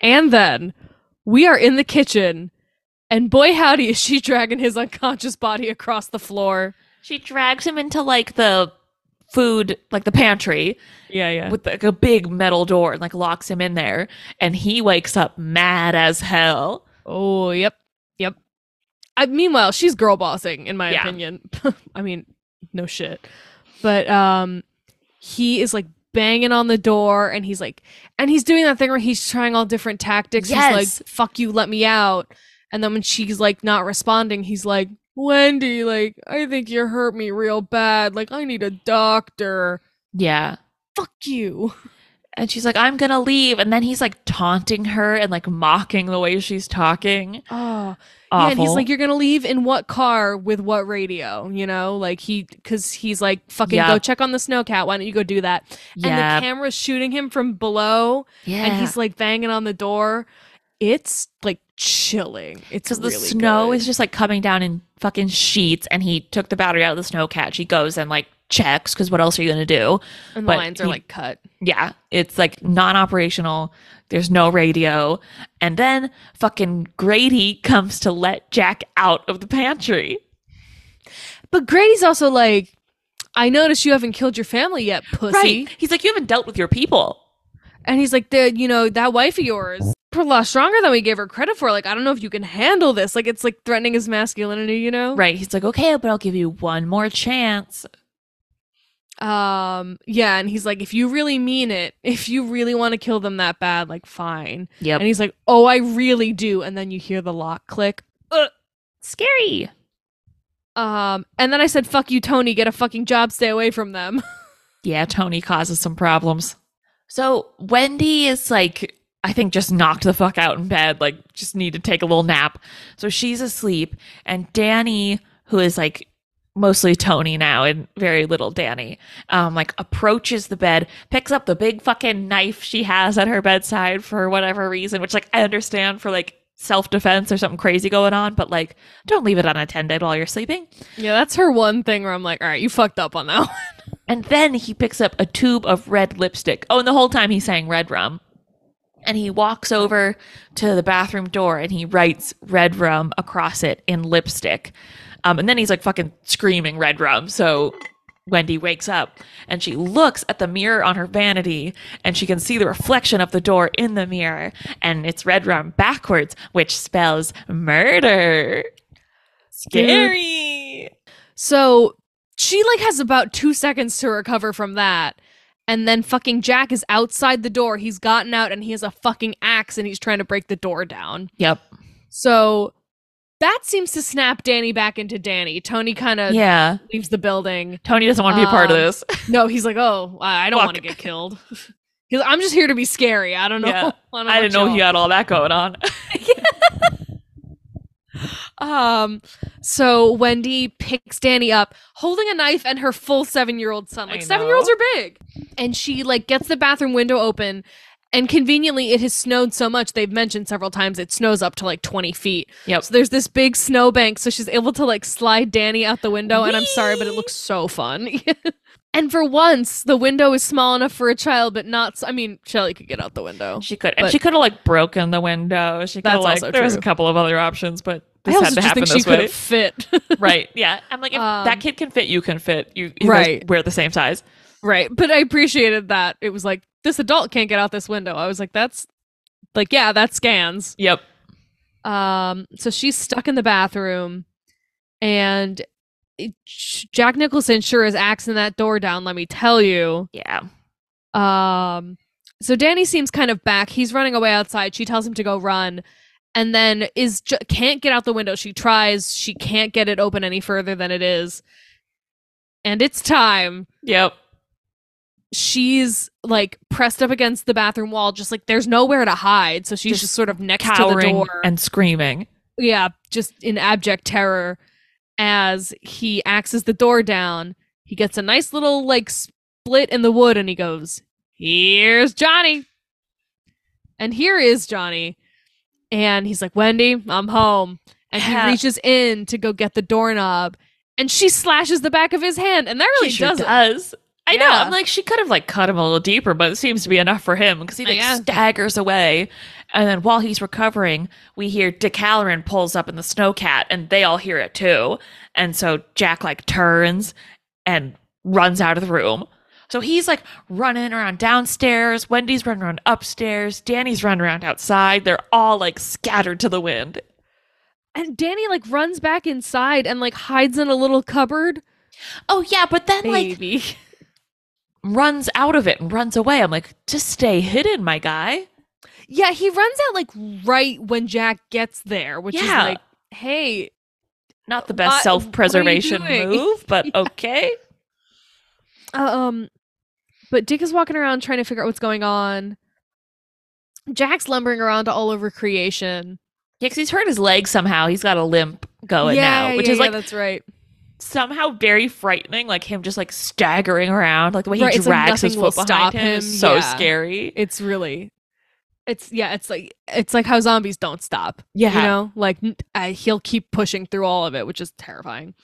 and then we are in the kitchen, and boy howdy is she dragging his unconscious body across the floor. she drags him into like the food, like the pantry, Yeah, yeah. with like a big metal door and like locks him in there. And he wakes up mad as hell. oh, yep, yep. I, meanwhile, she's girl bossing, in my Yeah. opinion. I mean, no shit. But um, he is like banging on the door, and he's like, and he's doing that thing where he's trying all different tactics. Yes. He's like, "Fuck you, let me out." And then when she's like not responding, he's like, Wendy, like, I think you hurt me real bad. Like, I need a doctor. Yeah. Fuck you. And she's like, I'm gonna leave. And then he's like taunting her and like mocking the way she's talking. Oh, Awful. yeah. And he's like, "You're gonna leave in what car with what radio?" You know, like he, because he's like, "Fucking go check on the snowcat. Why don't you go do that?" And yeah. the camera's shooting him from below, yeah. and he's like banging on the door. It's like chilling. It's because the snow good. is just like coming down in fucking sheets and he took the battery out of the snowcat. He goes and like checks because what else are you gonna do? and the but lines are he- like cut. Yeah, it's like non-operational. There's no radio, and then fucking Grady comes to let Jack out of the pantry. But Grady's also like, "I noticed you haven't killed your family yet, pussy." Right? He's like, you haven't dealt with your people. And he's like, the you know that wife of yours, a lot stronger than we gave her credit for. Like, I don't know if you can handle this. Like, it's like threatening his masculinity, you know? Right? He's like, okay, but I'll give you one more chance. Um, yeah. And he's like, if you really mean it, if you really want to kill them that bad, like, fine. Yep. And he's like, oh, I really do. And then you hear the lock click. Ugh. Scary. Um, and then I said, fuck you, Tony. Get a fucking job. Stay away from them. Yeah, Tony causes some problems. So Wendy is like, I think just knocked the fuck out in bed, like just need to take a little nap. So she's asleep, and Danny, who is like mostly Tony now and very little Danny, um, like approaches the bed, picks up the big fucking knife she has at her bedside for whatever reason, which like I understand for like self defense or something crazy going on, but like don't leave it unattended while you're sleeping. yeah, that's her one thing where I'm like, all right, you fucked up on that one. And then he picks up a tube of red lipstick. Oh, and the whole time he's saying red rum. And he walks over to the bathroom door and he writes red rum across it in lipstick. Um, and then he's like fucking screaming red rum. So Wendy wakes up and she looks at the mirror on her vanity and she can see the reflection of the door in the mirror. And it's red rum backwards, which spells murder. Scary. So she like has about two seconds to recover from that. And then fucking Jack is outside the door. He's gotten out and he has a fucking axe and he's trying to break the door down. Yep. So that seems to snap Danny back into Danny. Tony kind of Yeah. leaves the building. Tony doesn't want to be a part of Um, this. No, he's like, oh, I I don't want to get killed. He's like, I'm just here to be scary. I don't know. Yeah. don't I didn't know he y'all." had all that going on. Um, so Wendy picks Danny up, holding a knife and her full seven year old son. Like seven year olds are big. And she like gets the bathroom window open. And conveniently, it has snowed so much. They've mentioned several times it snows up to like 20 feet. Yep. So there's this big snowbank. So she's able to like slide Danny out the window. And I'm sorry, but it looks so fun. and for once, the window is small enough for a child, but not. I mean, Shelley could get out the window. She could, and she could have like broken the window. She could have like. There was a couple of other options, but I this also had to just happen think she could fit. right? Yeah. I'm like, if Um, that kid can fit, you can fit. You, you Right. wear the same size. Right. But I appreciated that. It was like, this adult can't get out this window. I was like, that's like, yeah, that scans. Yep. Um, so she's stuck in the bathroom and Jack Nicholson sure is axing that door down, let me tell you. Yeah. Um, so Danny seems kind of back. He's running away outside. She tells him to go run. And then is ju- can't get out the window. She tries. She can't get it open any further than it is. And it's time. Yep. she's like pressed up against the bathroom wall, just like there's nowhere to hide. So she's Just just, sort of next to the door. and screaming. yeah, just in abject terror as he axes the door down. He gets a nice little like split in the wood and he goes, Here's Johnny. And here is Johnny. And he's like, Wendy, I'm home. And Yeah. he reaches in to go get the doorknob. And she slashes the back of his hand. And that really sure does does. I know. I'm like, she could have like cut him a little deeper, but it seems to be enough for him because he like Yeah. staggers away. And then while he's recovering, we hear Dick Hallorann pulls up in the snowcat, and they all hear it too. And so Jack like turns and runs out of the room. So he's like running around downstairs. Wendy's running around upstairs. Danny's running around outside. They're all like scattered to the wind. And Danny like runs back inside and like hides in a little cupboard. Oh yeah, but then like Maybe. runs out of it and runs away. I'm like, just stay hidden, my guy. Yeah, he runs out like right when Jack gets there, which Yeah. is like, hey, Not the Uh, best what are you self preservation move, but Yeah. okay. um but Dick is walking around trying to figure out what's going on. Jack's lumbering around all over creation. Yeah, because he's hurt his leg somehow. He's got a limp going yeah, now, which yeah, is yeah, like that's right. somehow very frightening. Like him just like staggering around, like the way he Right, like drags his foot behind him, him, so scary. It's really, it's yeah, it's like it's like how zombies don't stop. Yeah. you know, like n- uh, he'll keep pushing through all of it, which is terrifying.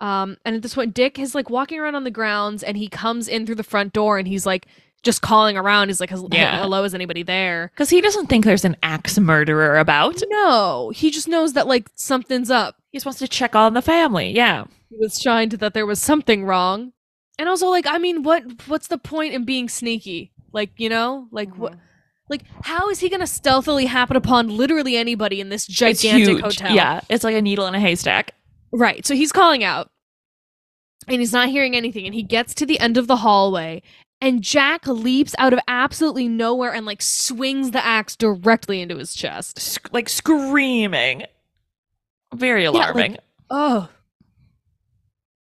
Um, and at this point, Dick is like walking around on the grounds, and he comes in through the front door, and he's like just calling around. He's like, Yeah. "Hello, is anybody there?" Because he doesn't think there's an axe murderer about. No, he just knows that like something's up. He just wants to check on the family. Yeah. He was shined that there was something wrong, and also like, I mean, what what's the point in being sneaky? Like, you know, like Mm-hmm. what? Like, how is he gonna stealthily happen upon literally anybody in this gigantic hotel? Yeah. It's like a needle in a haystack. Right. So he's calling out and he's not hearing anything. And he gets to the end of the hallway and Jack leaps out of absolutely nowhere and like swings the axe directly into his chest. Sc- like screaming. Very like- alarming. Oh.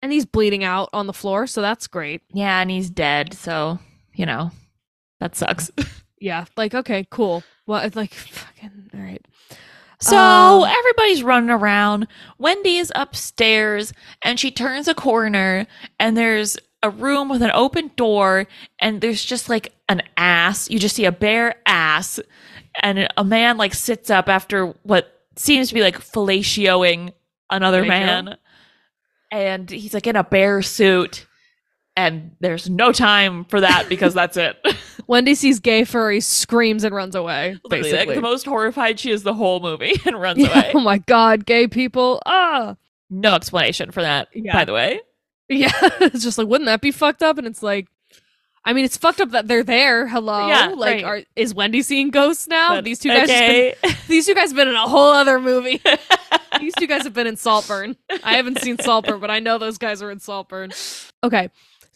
And he's bleeding out on the floor. So that's great. Yeah, and he's dead. So, you know, that sucks. Yeah. Like, okay, cool. Well, it's like, fucking, all right. So Um, everybody's running around. Wendy is upstairs and she turns a corner and there's a room with an open door and there's just like an ass. You just see a bare ass and a man like sits up after what seems to be like fellatioing another man. And he's like in a bear suit and there's no time for that because that's it. Wendy sees gay furry, screams and runs away. Literally, Basically. like, the most horrified she is the whole movie and runs Yeah, away. Oh my god, gay people. Ah. No explanation for that, Yeah. by the way. Yeah, it's just like, wouldn't that be fucked up? And it's like, I mean, it's fucked up that they're there. Hello, Yeah, like, right. are, is Wendy seeing ghosts now? But- these two guys, just been- these two guys have been in a whole other movie. these two guys have been in Saltburn. I haven't seen Saltburn, but I know those guys are in Saltburn. Okay,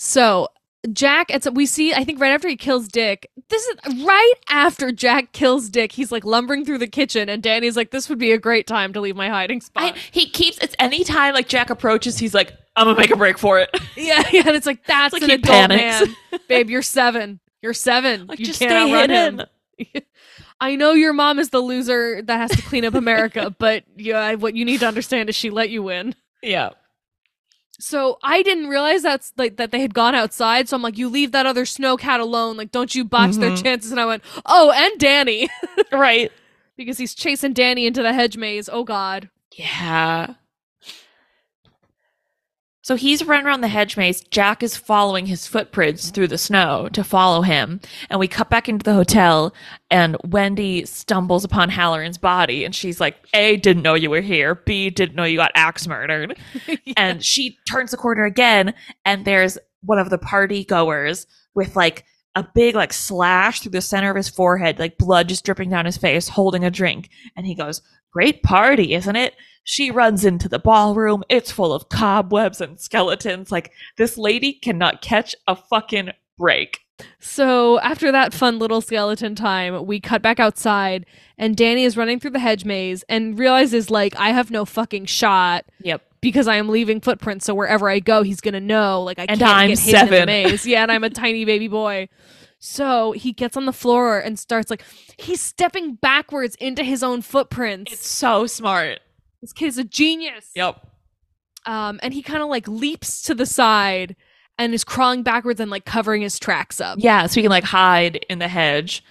so Jack, it's we see. I think right after he kills Dick. This is right after Jack kills Dick. He's like lumbering through the kitchen, and Danny's like, "This would be a great time to leave my hiding spot." I, he keeps it's any time like Jack approaches, he's like, I'm gonna make a break for it. Yeah, yeah, and it's like that's like an adult panics. man, babe. You're seven. You're seven. Like you just can't stay hidden. him. I know your mom is the loser that has to clean up America, but yeah, what you need to understand is she let you win. Yeah. So I didn't realize that's like that they had gone outside. So I'm like, you leave that other snow cat alone. Like, don't you botch their Mhm. chances? And I went, oh, and Danny Right. because he's chasing Danny into the hedge maze. Oh God. Yeah. So he's running around the hedge maze. Jack is following his footprints through the snow to follow him. And we cut back into the hotel, and Wendy stumbles upon Hallorann's body. And she's like, A, didn't know you were here. B, didn't know you got axe murdered. And she turns the corner again, and there's one of the party goers with like a big like slash through the center of his forehead, like blood just dripping down his face, holding a drink. And he goes, Great party, isn't it? She runs into the ballroom. It's full of cobwebs and skeletons. Like, this lady cannot catch a fucking break. So after that fun little skeleton time, we cut back outside, and Danny is running through the hedge maze and realizes like I have no fucking shot Yep. Because I am leaving footprints. So wherever I go, he's gonna know. Like I And can't I'm get hidden in seven. the maze. Yeah, and I'm a tiny baby boy. So he gets on the floor and starts like he's stepping backwards into his own footprints. It's so smart. this kid's a genius. Yep. Um, and he kind of like leaps to the side and is crawling backwards and like covering his tracks up. Yeah, so he can like hide in the hedge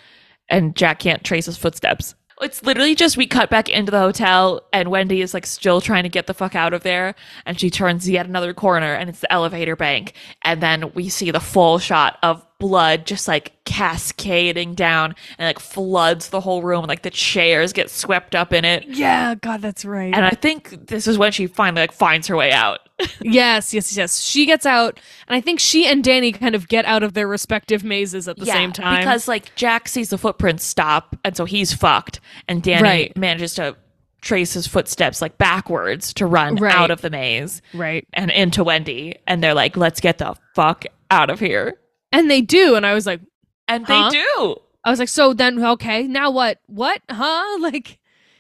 and Jack can't trace his footsteps. It's literally just we cut back into the hotel and Wendy is like still trying to get the fuck out of there and she turns yet another corner and it's the elevator bank. And then we see the full shot of blood just like cascading down and like floods the whole room like the chairs get swept up in it Yeah, God, that's right. and I think this is when she finally like finds her way out. yes, yes, yes. She gets out, and I think she and Danny kind of get out of their respective mazes at the Yeah, same time. Because like Jack sees the footprints stop, and so he's fucked, and Danny Right. manages to trace his footsteps like backwards to run Right. out of the maze right, and into Wendy, and they're like, "Let's get the fuck out of here," and they do, and I was like, and Huh? they do. I was like, so then, okay, now what? What? Huh? Like,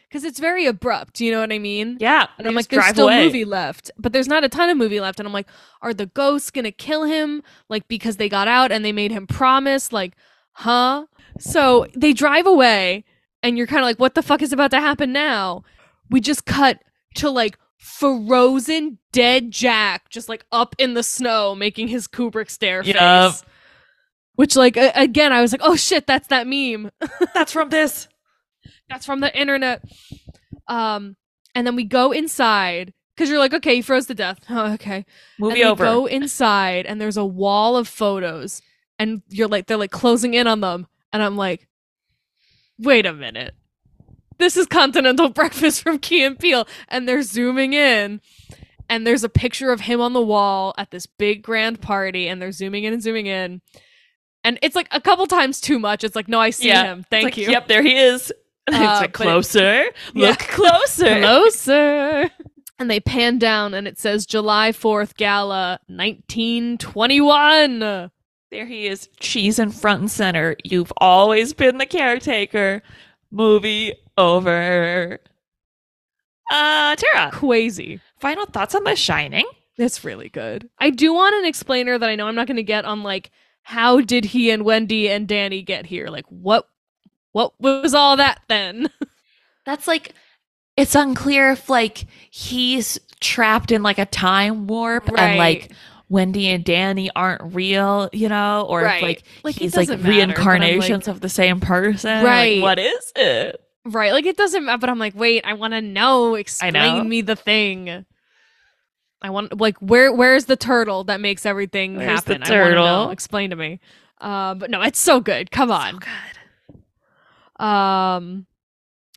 because it's very abrupt. You know what I mean? Yeah. And I'm like, there's still away. movie left, but there's not a ton of movie left. And I'm like, are the ghosts gonna kill him? Like because they got out and they made him promise? Like, huh? So they drive away, and you're kind of like, what the fuck is about to happen now? We just cut to like frozen dead Jack, just like up in the snow, making his Kubrick stare face. Which, like, again, I was like, oh shit, that's that meme. That's from this. That's from the internet. Um, and then we go inside because you're like, okay, he froze to death. Oh, okay. Movie over. Go inside, and there's a wall of photos, and you're like, they're like closing in on them, and I'm like, wait a minute, this is Continental Breakfast from Key and Peele, and they're zooming in, and there's a picture of him on the wall at this big grand party, and they're zooming in and zooming in. And it's like a couple times too much. It's like, no, I see Yeah. him. Thank like, you. Yep, there he is. Uh, it's like but it- closer. Yeah. Look closer. Closer. And they pan down and it says July 4th Gala 1921. There he is, cheese in front and center. You've always been the caretaker. Movie over. Uh, Tara, Crazy. final thoughts on The Shining? It's really good. I do want an explainer that I know I'm not going to get on like how did he and Wendy and Danny get here? Like what what was all that then? That's like, it's unclear if like he's trapped in like a time warp and like Wendy and Danny aren't real, you know, or Right. if like, Like, he's like matter, reincarnations like- of the same person. Right. Like, what is it? right, like it doesn't matter, but I'm like, wait, I want to know. Explain know. me the thing. I want like where where's the turtle that makes everything Where's the happen? I know. turtle? Explain to me. Uh, but no, it's so good. Come on. So good. Um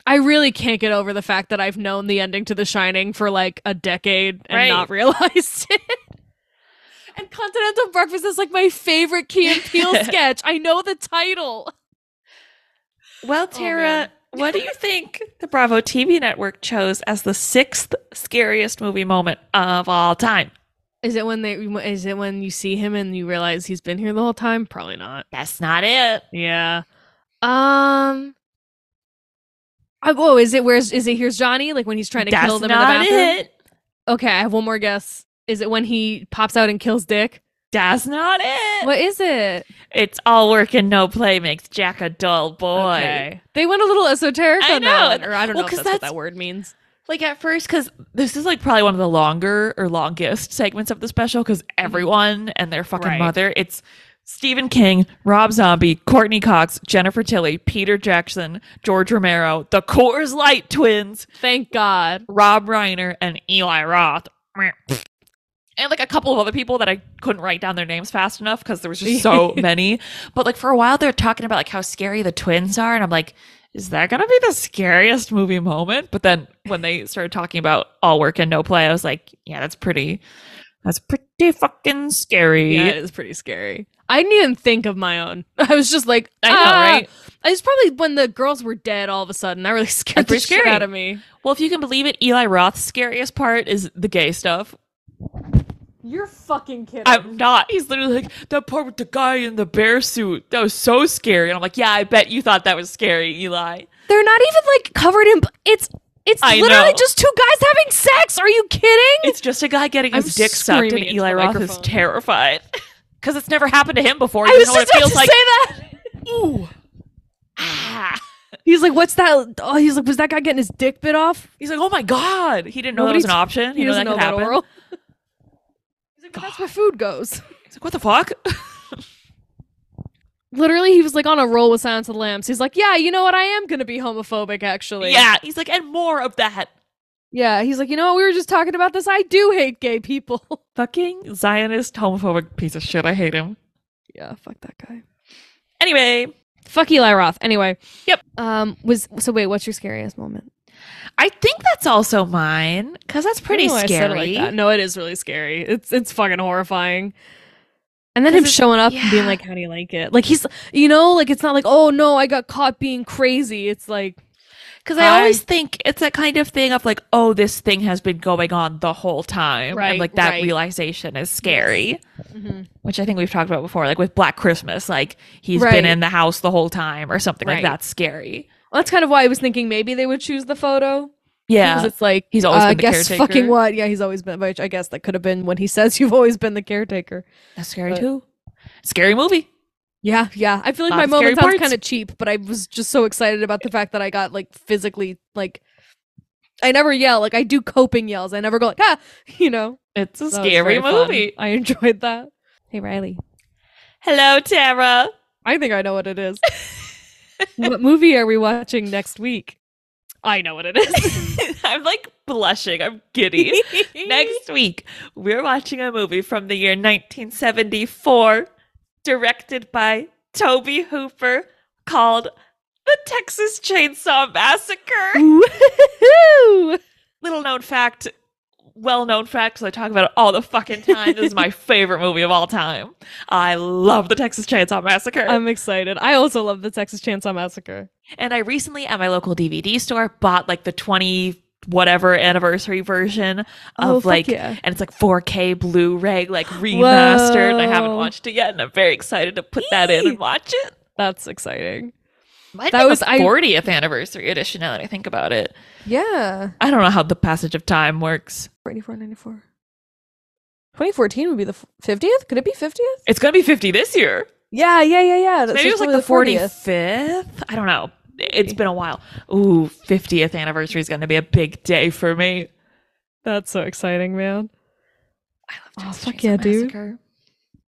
I really can't get over the fact that I've known the ending to The Shining for like a decade and Right. not realized it. And Continental Breakfast is like my favorite Key and Peele sketch. I know the title. Well, Oh, Tara, man. What do you think the Bravo TV network chose as the sixth scariest movie moment of all time? Is it when they is it when you see him and you realize he's been here the whole time? Probably not. That's not it. Yeah. Um I, oh, is it where's is it here's Johnny? Like when he's trying to That's kill them in the bathroom? it. Okay, I have one more guess. Is it when he pops out and kills Dick? That's not it. What is it? It's all work and no play makes Jack a dull boy. Okay. They went a little esoteric I on that one. Or I don't Well, know if 'cause that's, what that word means. Like at first, because this is like probably one of the longer or longest segments of the special, because mm-hmm. everyone and their fucking Right. mother, it's Stephen King, Rob Zombie, Courteney Cox, Jennifer Tilly, Peter Jackson, George Romero, the Coors Light twins, Thank God. Rob Reiner, and Eli Roth. And like a couple of other people that I couldn't write down their names fast enough because there was just so many. But like for a while, they're talking about like how scary the twins are, and I'm like, is that gonna be the scariest movie moment? But then when they started talking about all work and no play, I was like, yeah, that's pretty, that's pretty fucking scary. Yeah, it is pretty scary. I didn't even think of my own. I was just like, I know, ah. right? I was probably when the girls were dead all of a sudden. That really scared That's the pretty shit out of me. Well, if you can believe it, Eli Roth's scariest part is the gay stuff. You're fucking kidding. I'm not. He's literally like that part with the guy in the bear suit. That was so scary. And I'm like, yeah, I bet you thought that was scary, Eli. They're not even like covered in. It's it's I literally know. just two guys having sex. Are you kidding? It's just a guy getting his I'm dick sucked, and into Eli the Roth is terrified because it's never happened to him before. He I was just about to feels say that. Ooh. Ah. He's like, "What's that?" Oh, he's like, "Was that guy getting his dick bit off?" He's like, oh my god. He didn't know Nobody that was an option. He He doesn't know know that could about happen. oral. "That's where food goes." He's like, what the fuck? Literally, he was like on a roll with Silence of the Lambs. He's like, "Yeah, you know what? I am gonna be homophobic, actually." yeah. He's like, and more of that. yeah. He's like, "You know what? We were just talking about this. I do hate gay people." Fucking Zionist homophobic piece of shit. I hate him. yeah, fuck that guy. Anyway, Fuck Eli Roth. Anyway. Yep. Um. Was so. Wait. What's your scariest moment? I think that's also mine because that's pretty I don't know why I said it scary. like that. No, it is really scary. It's it's fucking horrifying. And then him showing up and being like, "How do you like it?" Like he's, you know, like it's not like, "Oh no, I got caught being crazy." It's like, Because I Hi. always think it's that kind of thing of like, oh, this thing has been going on the whole time. Right, and like that right. realization is scary. Mhm. Which I think we've talked about before, like with Black Christmas, like he's Right. been in the house the whole time or something like that's scary. That's kind of why I was thinking maybe they would choose the photo. Yeah. Because it's like He's always uh, been the guess caretaker. fucking what? Yeah, he's always been. Which I guess that could have been when he says you've always been the caretaker. That's scary But- too. Scary movie. Yeah, yeah. I feel like my moment sounds kind of cheap, but I was just so excited about the fact that I got like physically like. I never yell like I do coping yells. I never go like ah, you know. It's a was scary very fun. movie. I enjoyed that. Hey Riley, Hello, Tara. I think I know what it is. what movie are we watching next week? I know what it is. I'm like blushing. I'm giddy. Next week, we're watching a movie from the year 1974, directed by Tobe Hooper, called The Texas Chainsaw Massacre. Little known fact, well known fact, because I talk about it all the fucking time. This is my favorite movie of all time. I love The Texas Chainsaw Massacre. I'm excited. I also love the Texas Chainsaw Massacre. And I recently at my local DVD store bought like the 20 whatever anniversary version of Oh, like yeah. and it's like 4K Blu-ray like remastered and I haven't watched it yet and I'm very excited to put that in and watch it. That's exciting. Might That was- the I- 40th anniversary edition now that I think about it. Yeah. I don't know how the passage of time works. 94, 94. 2014 would be the 50th? Could it be 50th? It's going to be 50 this year. Yeah, yeah, yeah, yeah. Maybe it was like the 45th. I don't know. It's been a while. Ooh, 50th anniversary is going to be a big day for me. That's so exciting, man. I love Oh, Texas fuck Chainsaw yeah, dude.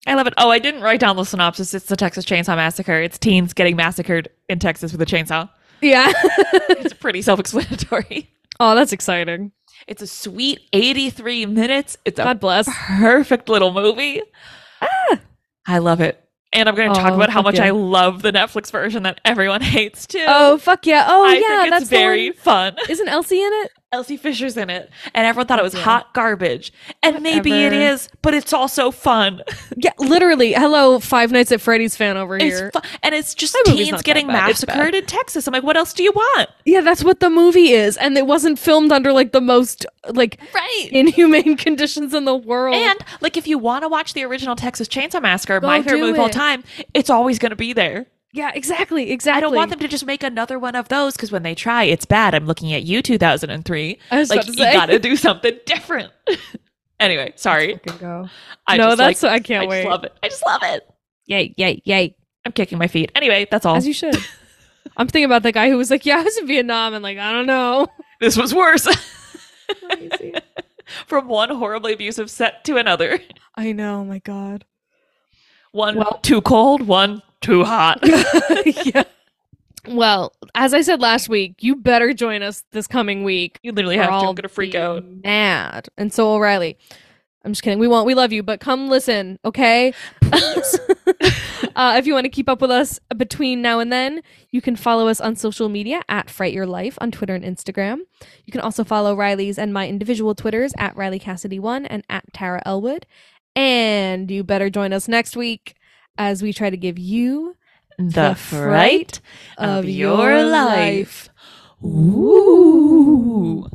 I love it. Oh, I didn't write down the synopsis. It's the Texas Chainsaw Massacre. It's teens getting massacred in Texas with a chainsaw. Yeah. It's pretty self-explanatory. oh, that's exciting. It's a sweet 83 minutes. It's a God bless. perfect little movie. Ah, I love it. And I'm going to talk Oh, about how much yeah. I love the Netflix version that everyone hates too. Oh, fuck yeah. Oh, I yeah. that's very fun. Isn't Elsie in it? Elsie Fisher's in it, and everyone thought it was Yeah. hot garbage. And maybe it is, but it's also fun. Yeah, literally. Hello, Five Nights at Freddy's fan over here. It's fun. And it's just That teens getting massacred in Texas. I'm like, what else do you want? yeah, that's what the movie is. And it wasn't filmed under like the most like Right. inhumane conditions in the world. And like, if you want to watch the original Texas Chainsaw Massacre, Go my favorite movie of all time, it's always going to be there. Yeah, exactly, exactly. I don't want them to just make another one of those because when they try, it's bad. I'm looking at you, 2003. I was Like, you to say. got to do something different. anyway, sorry. Go. I no, that's like, I can't I wait. just love it. I just love it. Yay, yay, yay. I'm kicking my feet. Anyway, that's all. As you should. I'm thinking about the guy who was like, "Yeah, I was in Vietnam," and like, I don't know. this was worse. Crazy. From one horribly abusive set to another. I know. My God. One Well- too cold, one too hot. yeah. Well, as I said last week, you better join us this coming week. You literally or have to. I'll I'm gonna freak out. Mad. And so O'Reilly. I'm just kidding. We won't. We love you, but come listen, okay? Uh, if you want to keep up with us between now and then, you can follow us on social media at Fright Your Life on Twitter and Instagram. You can also follow Riley's and my individual Twitters at Riley Cassidy1 and at Tara Ellwood. And you better join us next week as we try to give you the fright of of your life. Ooh.